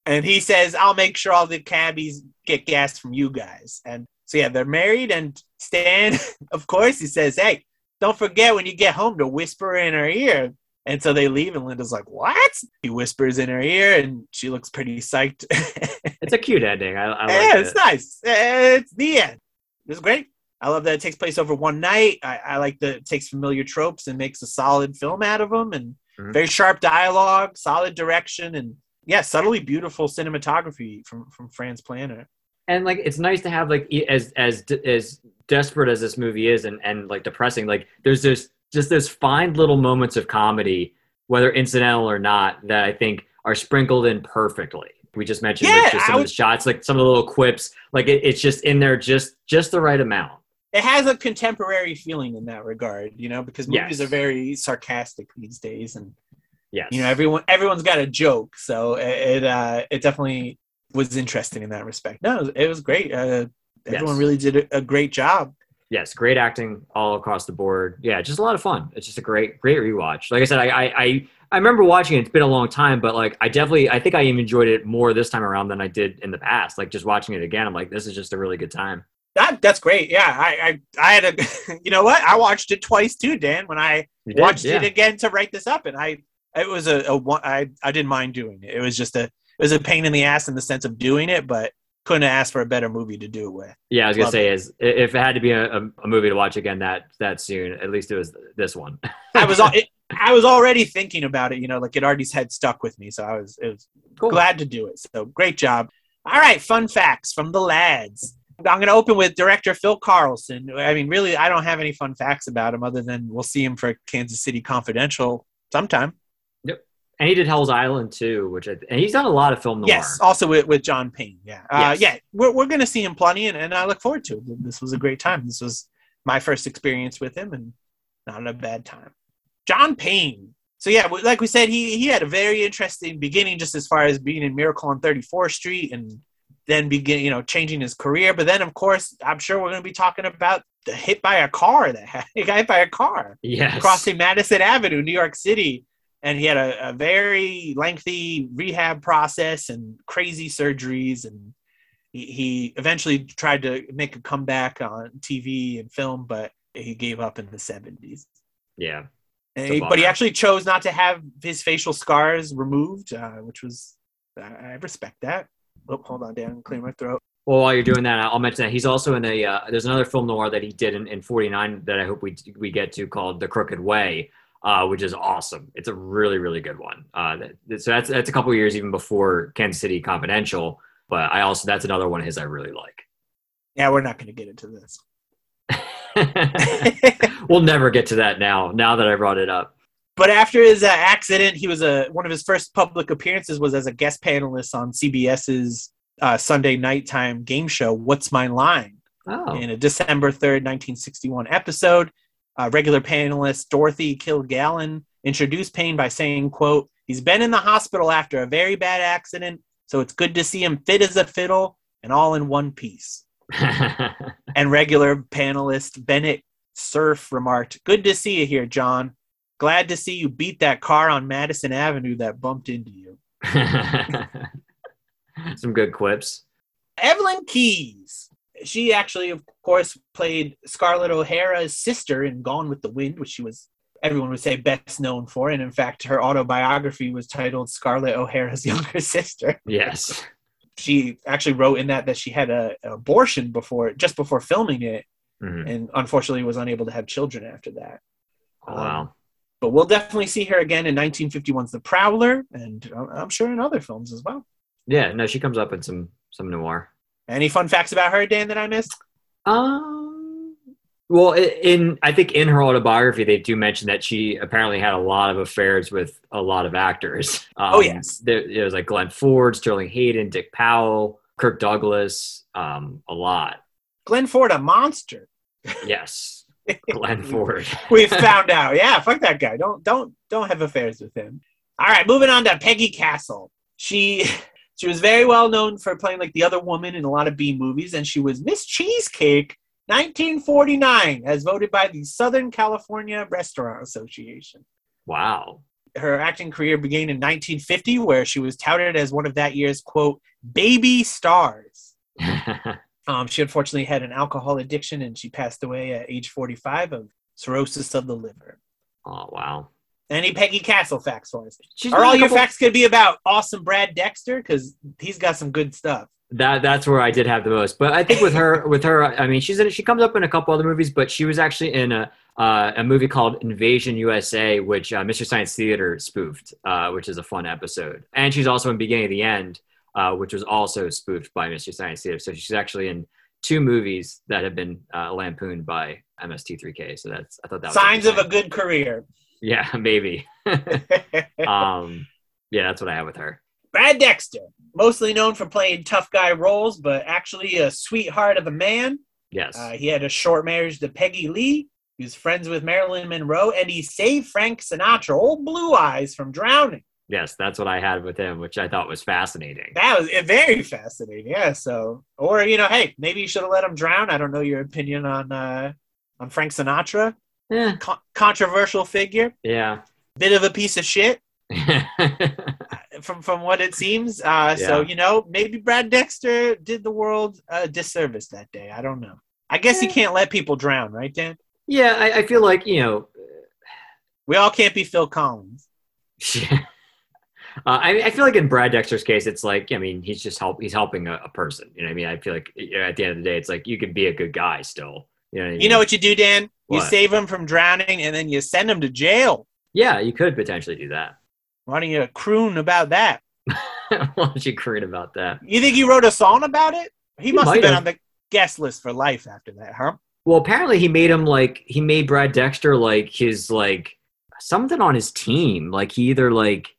A: And he says, "I'll make sure all the cabbies get gas from you guys." And so yeah, they're married. And Stan, of course, he says, "Hey, don't forget when you get home to whisper in her ear." And so they leave, and Linda's like, "What?" He whispers in her ear, and she looks pretty psyched.
B: it's a cute ending I, I
A: yeah, it's
B: it.
A: nice. It's the end. It's great. I love that it takes place over one night. I, I like that it takes familiar tropes and makes a solid film out of them, and
B: Mhm.
A: very sharp dialogue, solid direction, and yeah, subtly beautiful cinematography from from Franz Planer.
B: And like it's nice to have like as as as desperate as this movie is and and like depressing like there's this just those fine little moments of comedy whether incidental or not that i think are sprinkled in perfectly. We just mentioned
A: Yeah,
B: just some
A: I
B: of the shots like some of the little quips like it, it's just in there just just the right amount.
A: It has a contemporary feeling in that regard, you know, because movies
B: Yes.
A: are very sarcastic these days, and
B: yeah,
A: you know everyone everyone's got a joke, so it it, uh, it definitely was interesting in that respect. No, it was, it was great. Uh, everyone
B: Yes.
A: really did a, a great job.
B: yes great acting all across the board yeah just a lot of fun it's just a great great rewatch like i said i i i, I remember watching it it's been a long time but like i definitely i think i even enjoyed it more this time around than i did in the past like just watching it again i'm like this is just a really good time
A: That that's great. Yeah, I I, I had a you know what? I watched it twice too, Dan. When I
B: did,
A: watched
B: yeah.
A: it again to write this up, and I it was a, a one- I I didn't mind doing it. It was just a it was a pain in the ass in the sense of doing it, but couldn't ask for a better movie to do it with.
B: yeah i was gonna
A: Love
B: say is if it had to be a, a, movie to watch again that that soon at least it was this one
A: I was al- it, I was already thinking about it. You know, like it already had stuck with me, so I was it was
B: Cool.
A: glad to do it. So great job. All right, fun facts from the lads. I'm going to open with director Phil Karlson. I mean, really, I don't have any fun facts about him other than we'll see him for Kansas City Confidential sometime.
B: And he did hell's island too which I, and he's done a lot of film noir
A: Yes, also with, with John Payne. Yeah, uh,
B: Yes.
A: yeah, we're we're going to see him plenty, and, and I look forward to it. This was a great time. This was my first experience with him, and not a bad time. John Payne, so yeah, like we said, he he had a very interesting beginning, just as far as being in Miracle on 34th Street, and then begin, you know, changing his career. But then, of course, I'm sure we're going to be talking about the hit by a car that had, he got hit by a car
B: Yes.
A: crossing Madison Avenue, New York City, and he had a, a very lengthy rehab process and crazy surgeries, and he, he eventually tried to make a comeback on TV and film, but he gave up in the 70s.
B: Yeah.
A: And
B: It's a
A: he- but he actually chose not to have his facial scars removed, uh, which was I I respect that. Oh, hold on, Dan, clear my throat.
B: Well, while you're doing that, I'll mention that he's also in a. Uh, there's another film noir that he did in, in '49 that I hope we we get to called The Crooked Way, uh, which is awesome. It's a really really good one. Uh, that, so that's that's a couple years even before Kansas City Confidential. But I also that's another one of his I really like.
A: Yeah, we're not going to get into this.
B: we'll never get to that now. Now that I brought it up.
A: But after his uh, accident, he was a one of his first public appearances was as a guest panelist on CBS's uh, Sunday nighttime game show "What's My Line"
B: Oh,
A: in a December third, nineteen sixty one episode. Uh, regular panelist Dorothy Kilgallen introduced Payne by saying, "quote He's been in the hospital after a very bad accident, so it's good to see him fit as a fiddle and all in one piece." And regular panelist Bennett Cerf remarked, Good to see you here, John. Glad to see you beat that car on Madison Avenue that bumped into you.
B: some good quips.
A: Evelyn Keyes. She actually, of course, played Scarlett O'Hara's sister in Gone with the Wind, which she was, everyone would say, best known for. And in fact, her autobiography was titled Scarlett O'Hara's Younger Sister.
B: Yes.
A: She actually wrote in that that she had a, an abortion before, just before filming it,
B: Mhm.
A: and unfortunately was unable to have children after that.
B: Oh, wow.
A: but we'll definitely see her again in 1951's The Prowler, and uh, I'm sure in other films as well.
B: Yeah. No, she comes up in some some noir.
A: Any fun facts about her, Dan, that I missed?
B: Um. Well, in I think in her autobiography, they do mention that she apparently had a lot of affairs with a lot of actors. Um,
A: Oh, yes.
B: there, it was like Glenn Ford, Sterling Hayden, Dick Powell, Kirk Douglas, um, a lot.
A: Glenn Ford, a monster.
B: Yes, Glenn Ford.
A: we found out. Yeah, fuck that guy. Don't don't don't have affairs with him. All right, moving on to Peggie Castle. She she was very well known for playing like the other woman in a lot of B movies, and she was Miss Cheesecake 1949, as voted by the Southern California Restaurant Association.
B: Wow.
A: her acting career began in 1950, where she was touted as one of that year's quote baby stars. Um, she unfortunately had an alcohol addiction, and she passed away at age 45 of cirrhosis of the liver.
B: oh wow.
A: Any Peggie Castle facts for us?
B: She's
A: Are all
B: a
A: your facts going to be about awesome Brad Dexter? Because he's got some good stuff.
B: That that's where I did have the most. But I think with her, with her, I mean, she's in. She comes up in a couple other movies, but she was actually in a uh, a movie called Invasion USA, which uh, Mystery Science Theater spoofed, uh, which is a fun episode. And she's also in Beginning of the End, uh, which was also spoofed by Mystery Science Theater. So she's actually in two movies that have been uh, lampooned by MST3K. So that's I thought that was
A: Signs of a good career.
B: Yeah maybe. um, yeah, that's what I have with her.
A: Brad Dexter, mostly known for playing tough guy roles, but actually a sweetheart of a man.
B: Yes.
A: Uh, he had a short marriage to Peggy Lee. He was friends with Marilyn Monroe, and he saved Frank Sinatra, old Blue Eyes, from drowning.
B: yes, that's what I had with him, which I thought was fascinating.
A: That was uh, very fascinating. Yeah. So, or you know, hey, maybe you should have let him drown. I don't know your opinion on uh, on Frank Sinatra.
B: Yeah.
A: Con- controversial figure,
B: Yeah.
A: bit of a piece of shit from from what it seems. Uh, So you know, maybe Brad Dexter did the world a disservice that day. I don't know. I guess you
B: Yeah.
A: can't let people drown, right, Dan?
B: yeah, I, I feel like, you know,
A: We all can't be Phil Collins.
B: uh, I, mean, I feel like in Brad Dexter's case, it's like, I mean, he's just help, he's helping a, a person. You know what I mean? I feel like you know, at the end of the day, it's like you can be a good guy still. You know what I mean?
A: You know what you do, Dan? You save him from drowning, and then you send him to jail.
B: Yeah, you could potentially do that.
A: Why don't you croon about that?
B: Why don't you create about that?
A: You think he wrote a song about it? He,
B: He
A: must have been on the guest list for life after that, huh?
B: Well, apparently he made him like he made Brad Dexter like his like something on his team. Like he either like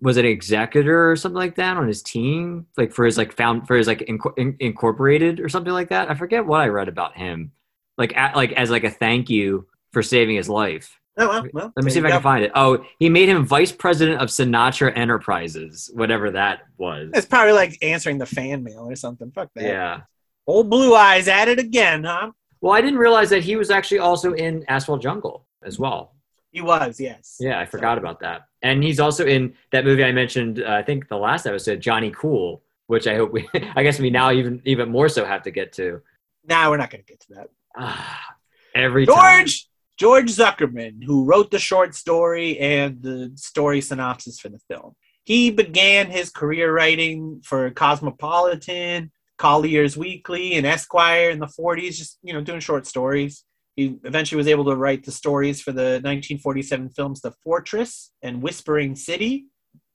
B: was an executor or something like that on his team, like for his like found for his like inco- in, incorporated or something like that. I forget what I read about him. Like at, like as like a thank you for saving his life.
A: Oh, well, well,
B: Let me see if I can find it. Oh, he made him vice president of Sinatra Enterprises, whatever that was.
A: It's probably like answering the fan mail or something. Fuck that.
B: Yeah.
A: Old Blue Eyes at it again, huh?
B: Well, I didn't realize that he was actually also in Asphalt Jungle as well.
A: He was, yes.
B: Yeah, I forgot about that. And he's also in that movie I mentioned. Uh, I think the last episode, Johnny Cool, which I hope we. I guess we now even even more so have to get to.
A: Nah, we're not going to get to that.
B: Ah, every time.
A: George George Zuckerman, who wrote the short story and the story synopsis for the film. He began his career writing for Cosmopolitan, Collier's Weekly, and Esquire in the 40s, just you know, doing short stories. He eventually was able to write the stories for the 1947 films The Fortress and Whispering City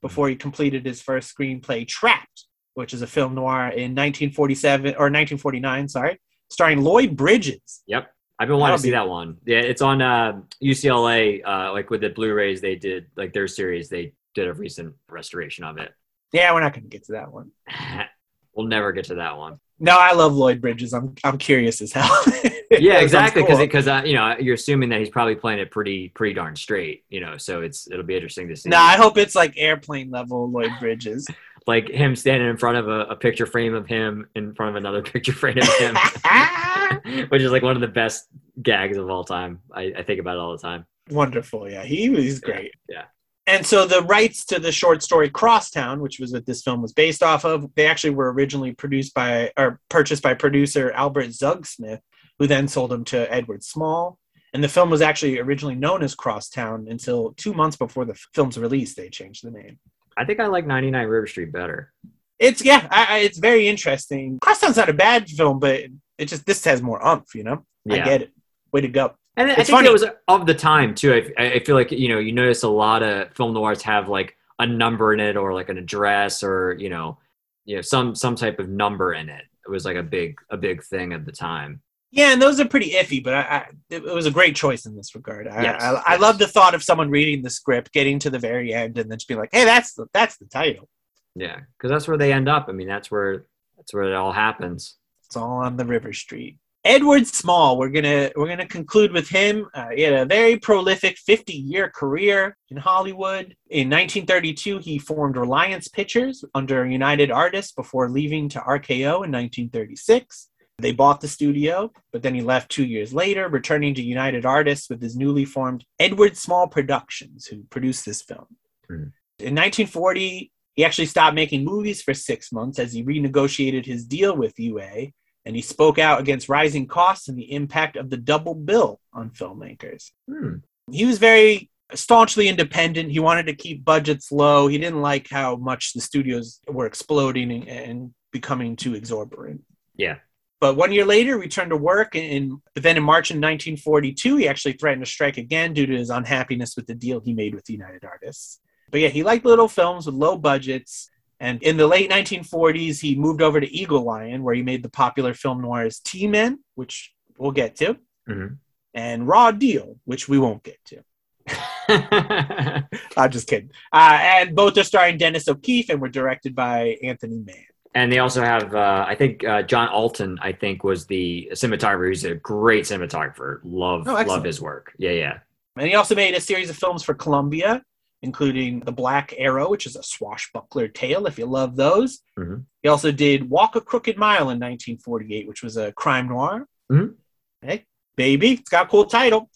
A: before he completed his first screenplay Trapped, which is a film noir in 1947 or 1949, sorry, starring Lloyd Bridges.
B: Yep. I've been wanting
A: That'll
B: to see
A: be-
B: that one. Yeah, it's on uh, UCLA. Uh, like with the Blu-rays, they did like their series. They did a recent restoration of it.
A: Yeah, we're not going to get to that one.
B: we'll never get to that one.
A: No, I love Lloyd Bridges. I'm I'm curious as hell.
B: Yeah, exactly. Because
A: cool.
B: because uh, you know you're assuming that he's probably playing it pretty pretty darn straight. You know, so it's it'll be interesting to see.
A: No, I hope it's like airplane level Lloyd Bridges.
B: like him standing in front of a, a picture frame of him in front of another picture frame of him, which is like one of the best gags of all time. I, I think about it all the time.
A: Wonderful. Yeah, he was great.
B: yeah.
A: And so the rights to the short story Crosstown, which was what this film was based off of, they actually were originally produced by or purchased by producer Albert Zugsmith, who then sold them to Edward Small. And the film was actually originally known as Crosstown until two months before the film's release. They changed the name.
B: I think I like 99 River Street better.
A: It's yeah, I, I, it's very interesting. Crosstown's not a bad film, but it just this has more umph. You know, I
B: Yeah.
A: get it. Way to go.
B: And I think
A: funny.
B: it was of the time too. I, I feel like you know you notice a lot of film noirs have like a number in it or like an address or you know you know some some type of number in it. It was like a big a big thing at the time.
A: Yeah, and those are pretty iffy, but I, I, it, was a great choice in this regard. I,
B: Yes,
A: I, I love the thought of someone reading the script, getting to the very end, and then just being like, "Hey, that's the that's the title."
B: Yeah, because that's where they end up. I mean, that's where that's where it all happens.
A: It's all on the River Street. Edward Small, we're gonna we're gonna conclude with him. Uh, he had a very prolific 50 year career in Hollywood. In 1932, he formed Reliance Pictures under United Artists before leaving to RKO in 1936. They bought the studio, but then he left two years later, returning to United Artists with his newly formed Edward Small Productions, who produced this film.
B: Hmm.
A: In 1940, he actually stopped making movies for six months as he renegotiated his deal with UA and he spoke out against rising costs and the impact of the double bill on filmmakers.
B: Hmm.
A: He was very staunchly independent. He wanted to keep budgets low. He didn't like how much the studios were exploding and, and becoming too exorbitant.
B: Yeah.
A: But one year later, returned to work. And then in March in 1942, he actually threatened to strike again due to his unhappiness with the deal he made with United Artists. But yeah, he liked little films with low budgets. And in the late 1940s, he moved over to Eagle Lion, where he made the popular film noirs T Men, which we'll get to,
B: Mhm.
A: and Raw Deal, which we won't get to. I'm just kidding. Uh, and both are starring Dennis O'Keefe and were directed by Anthony Mann.
B: And they also have, uh, I think, uh, John Alton. I think was the cinematographer. He's a great cinematographer. Love,
A: Oh,
B: love his work. Yeah, yeah.
A: And he also made a series of films for Columbia, including The Black Arrow, which is a swashbuckler tale, if you love those.
B: Mhm.
A: He also did Walk a Crooked Mile in 1948, which was a crime noir.
B: Mhm.
A: Hey, baby, it's got a cool title.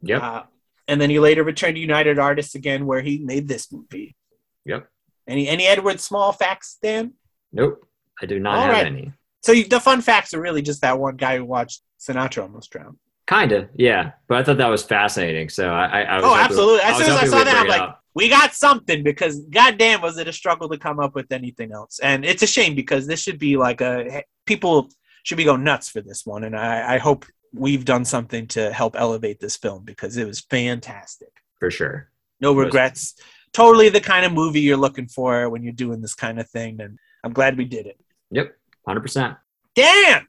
B: Yeah.
A: Uh, and then he later returned to United Artists again, where he made this movie.
B: Yep.
A: Any any Edward Small facts, Dan?
B: Nope. I do not
A: All
B: have
A: right.
B: any.
A: So you, the fun facts are really just that one guy who watched Sinatra almost drown.
B: Kinda, yeah. But I thought that was fascinating. So I, I, I was
A: Oh, absolutely. As
B: was
A: soon as I saw that, I'm like,
B: up.
A: we got something because goddamn was it a struggle to come up with anything else. And it's a shame because this should be like a people should be going nuts for this one. And I, I hope we've done something to help elevate this film because it was fantastic.
B: for sure.
A: No regrets. Totally the kind of movie you're looking for when you're doing this kind of thing. And I'm glad we did it.
B: Yep, hundred percent.
A: Dan,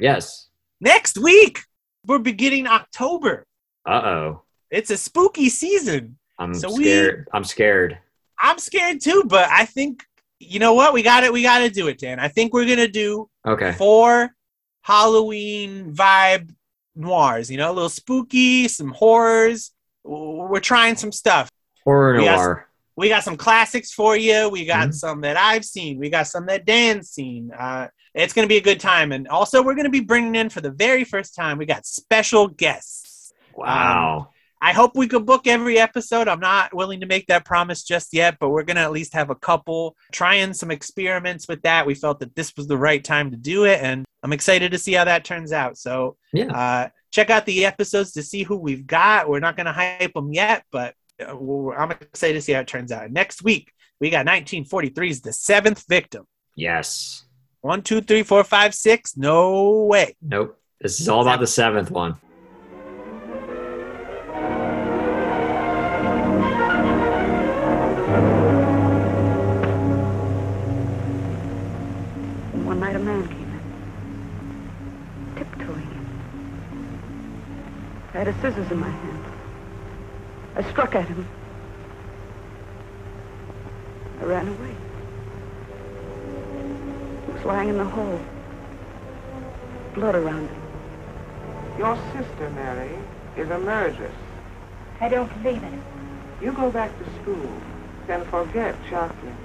B: Yes.
A: next week we're beginning October.
B: Uh oh.
A: It's a spooky season.
B: I'm
A: So we-
B: scared. I'm scared.
A: I'm scared too, but I think you know what? We got it. We got to do it, Dan. I think we're gonna do
B: Okay.
A: four Halloween vibe noirs. You know, a little spooky, some horrors, we're trying some stuff.
B: Horror
A: We
B: noir.
A: We got some classics for you. We got
B: Mhm.
A: some that I've seen. We got some that Dan's seen. Uh, it's going to be a good time. And also, we're going to be bringing in for the very first time, we got special guests.
B: Wow.
A: I hope we could book every episode. I'm not willing to make that promise just yet, but we're going to at least have a couple trying some experiments with that. We felt that this was the right time to do it, and I'm excited to see how that turns out. So,
B: Yeah.
A: uh, check out the episodes to see who we've got. We're not going to hype them yet, but uh, I'm excited to see how it turns out. Next week, we got 1943's The Seventh Victim.
B: yes.
A: One, two, three, four, five, six. No way.
B: Nope. This is all about the seventh one.
E: One night a man came in, tiptoeing in. I had a scissors in my hand. I struck at him. I ran away. He was lying in the hole. Blood around him.
G: Your sister, Mary, is a murderess.
E: I don't believe it.
G: You go back to school, then forget Jacqueline.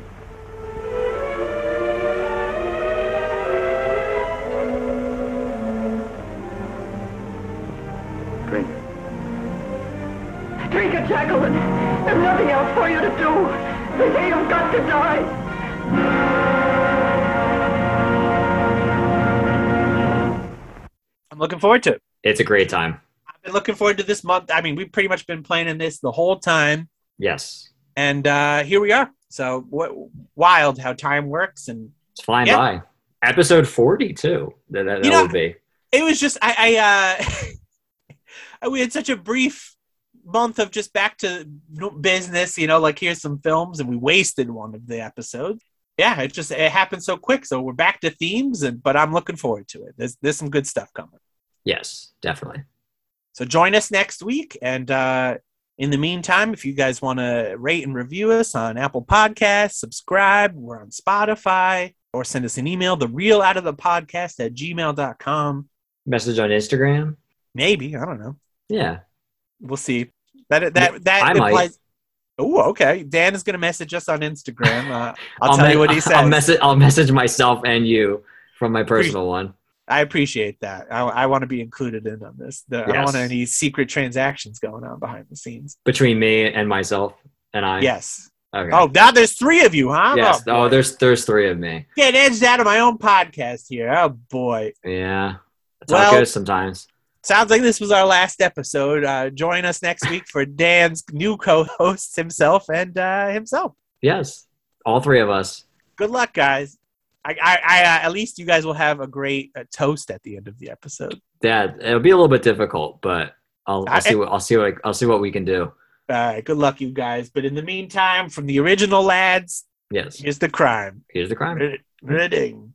D: Drink
E: Jacqueline. There's nothing else for you to do. They say you've got to die.
A: I'm looking forward to it.
B: It's a great time.
A: I've been looking forward to this month. I mean, we've pretty much been planning this the whole time.
B: Yes.
A: and uh, here we are. So what wild how time works, and
B: It's flying
A: Yeah.
B: by. Episode 40, too. That, that,
A: You
B: that
A: know-
B: would be.
A: it was just I, I uh, we had such a brief month of just back to business, you know, like here's some films, and we wasted one of the episodes. Yeah, it just it happened so quick. So we're back to themes, and but I'm looking forward to it. There's there's some good stuff coming.
B: Yes, definitely.
A: So join us next week. And uh, in the meantime, if you guys want to rate and review us on Apple Podcasts, subscribe. We're on Spotify, or send us an email, the real out of the podcast at gmail.com.
B: Message on Instagram.
A: Maybe. I don't know.
B: Yeah.
A: We'll see. That that that
B: I
A: implies. Oh, okay. Dan is going to message us on Instagram. Uh, I'll, tell
B: me-
A: you what he says.
B: I'll message, I'll message myself and you from my personal one.
A: I appreciate that. I, I want to be included in on this. The, I don't
B: Yes.
A: want any secret transactions going on behind the scenes.
B: Between me and myself and I.
A: Yes.
B: Okay.
A: Oh, now there's three of you, huh?
B: yes.
A: Oh,
B: Oh, there's there's three of me.
A: Get edged out of my own podcast here. Oh boy.
B: Yeah. That's how
A: Well-
B: it goes sometimes.
A: Sounds like this was our last episode. Uh, join us next week for Dan's new co-hosts himself and uh, himself.
B: Yes. All three of us.
A: Good luck, guys. I, I, I uh, at least you guys will have a great uh, toast at the end of the episode.
B: Yeah, it'll be a little bit difficult, but I'll, I'll see what I'll see what I'll see what we can do.
A: All right, good luck, you guys. But in the meantime, from the original lads,
B: Yes.
A: here's the crime.
B: Here's the crime.
A: Rid- Ridding.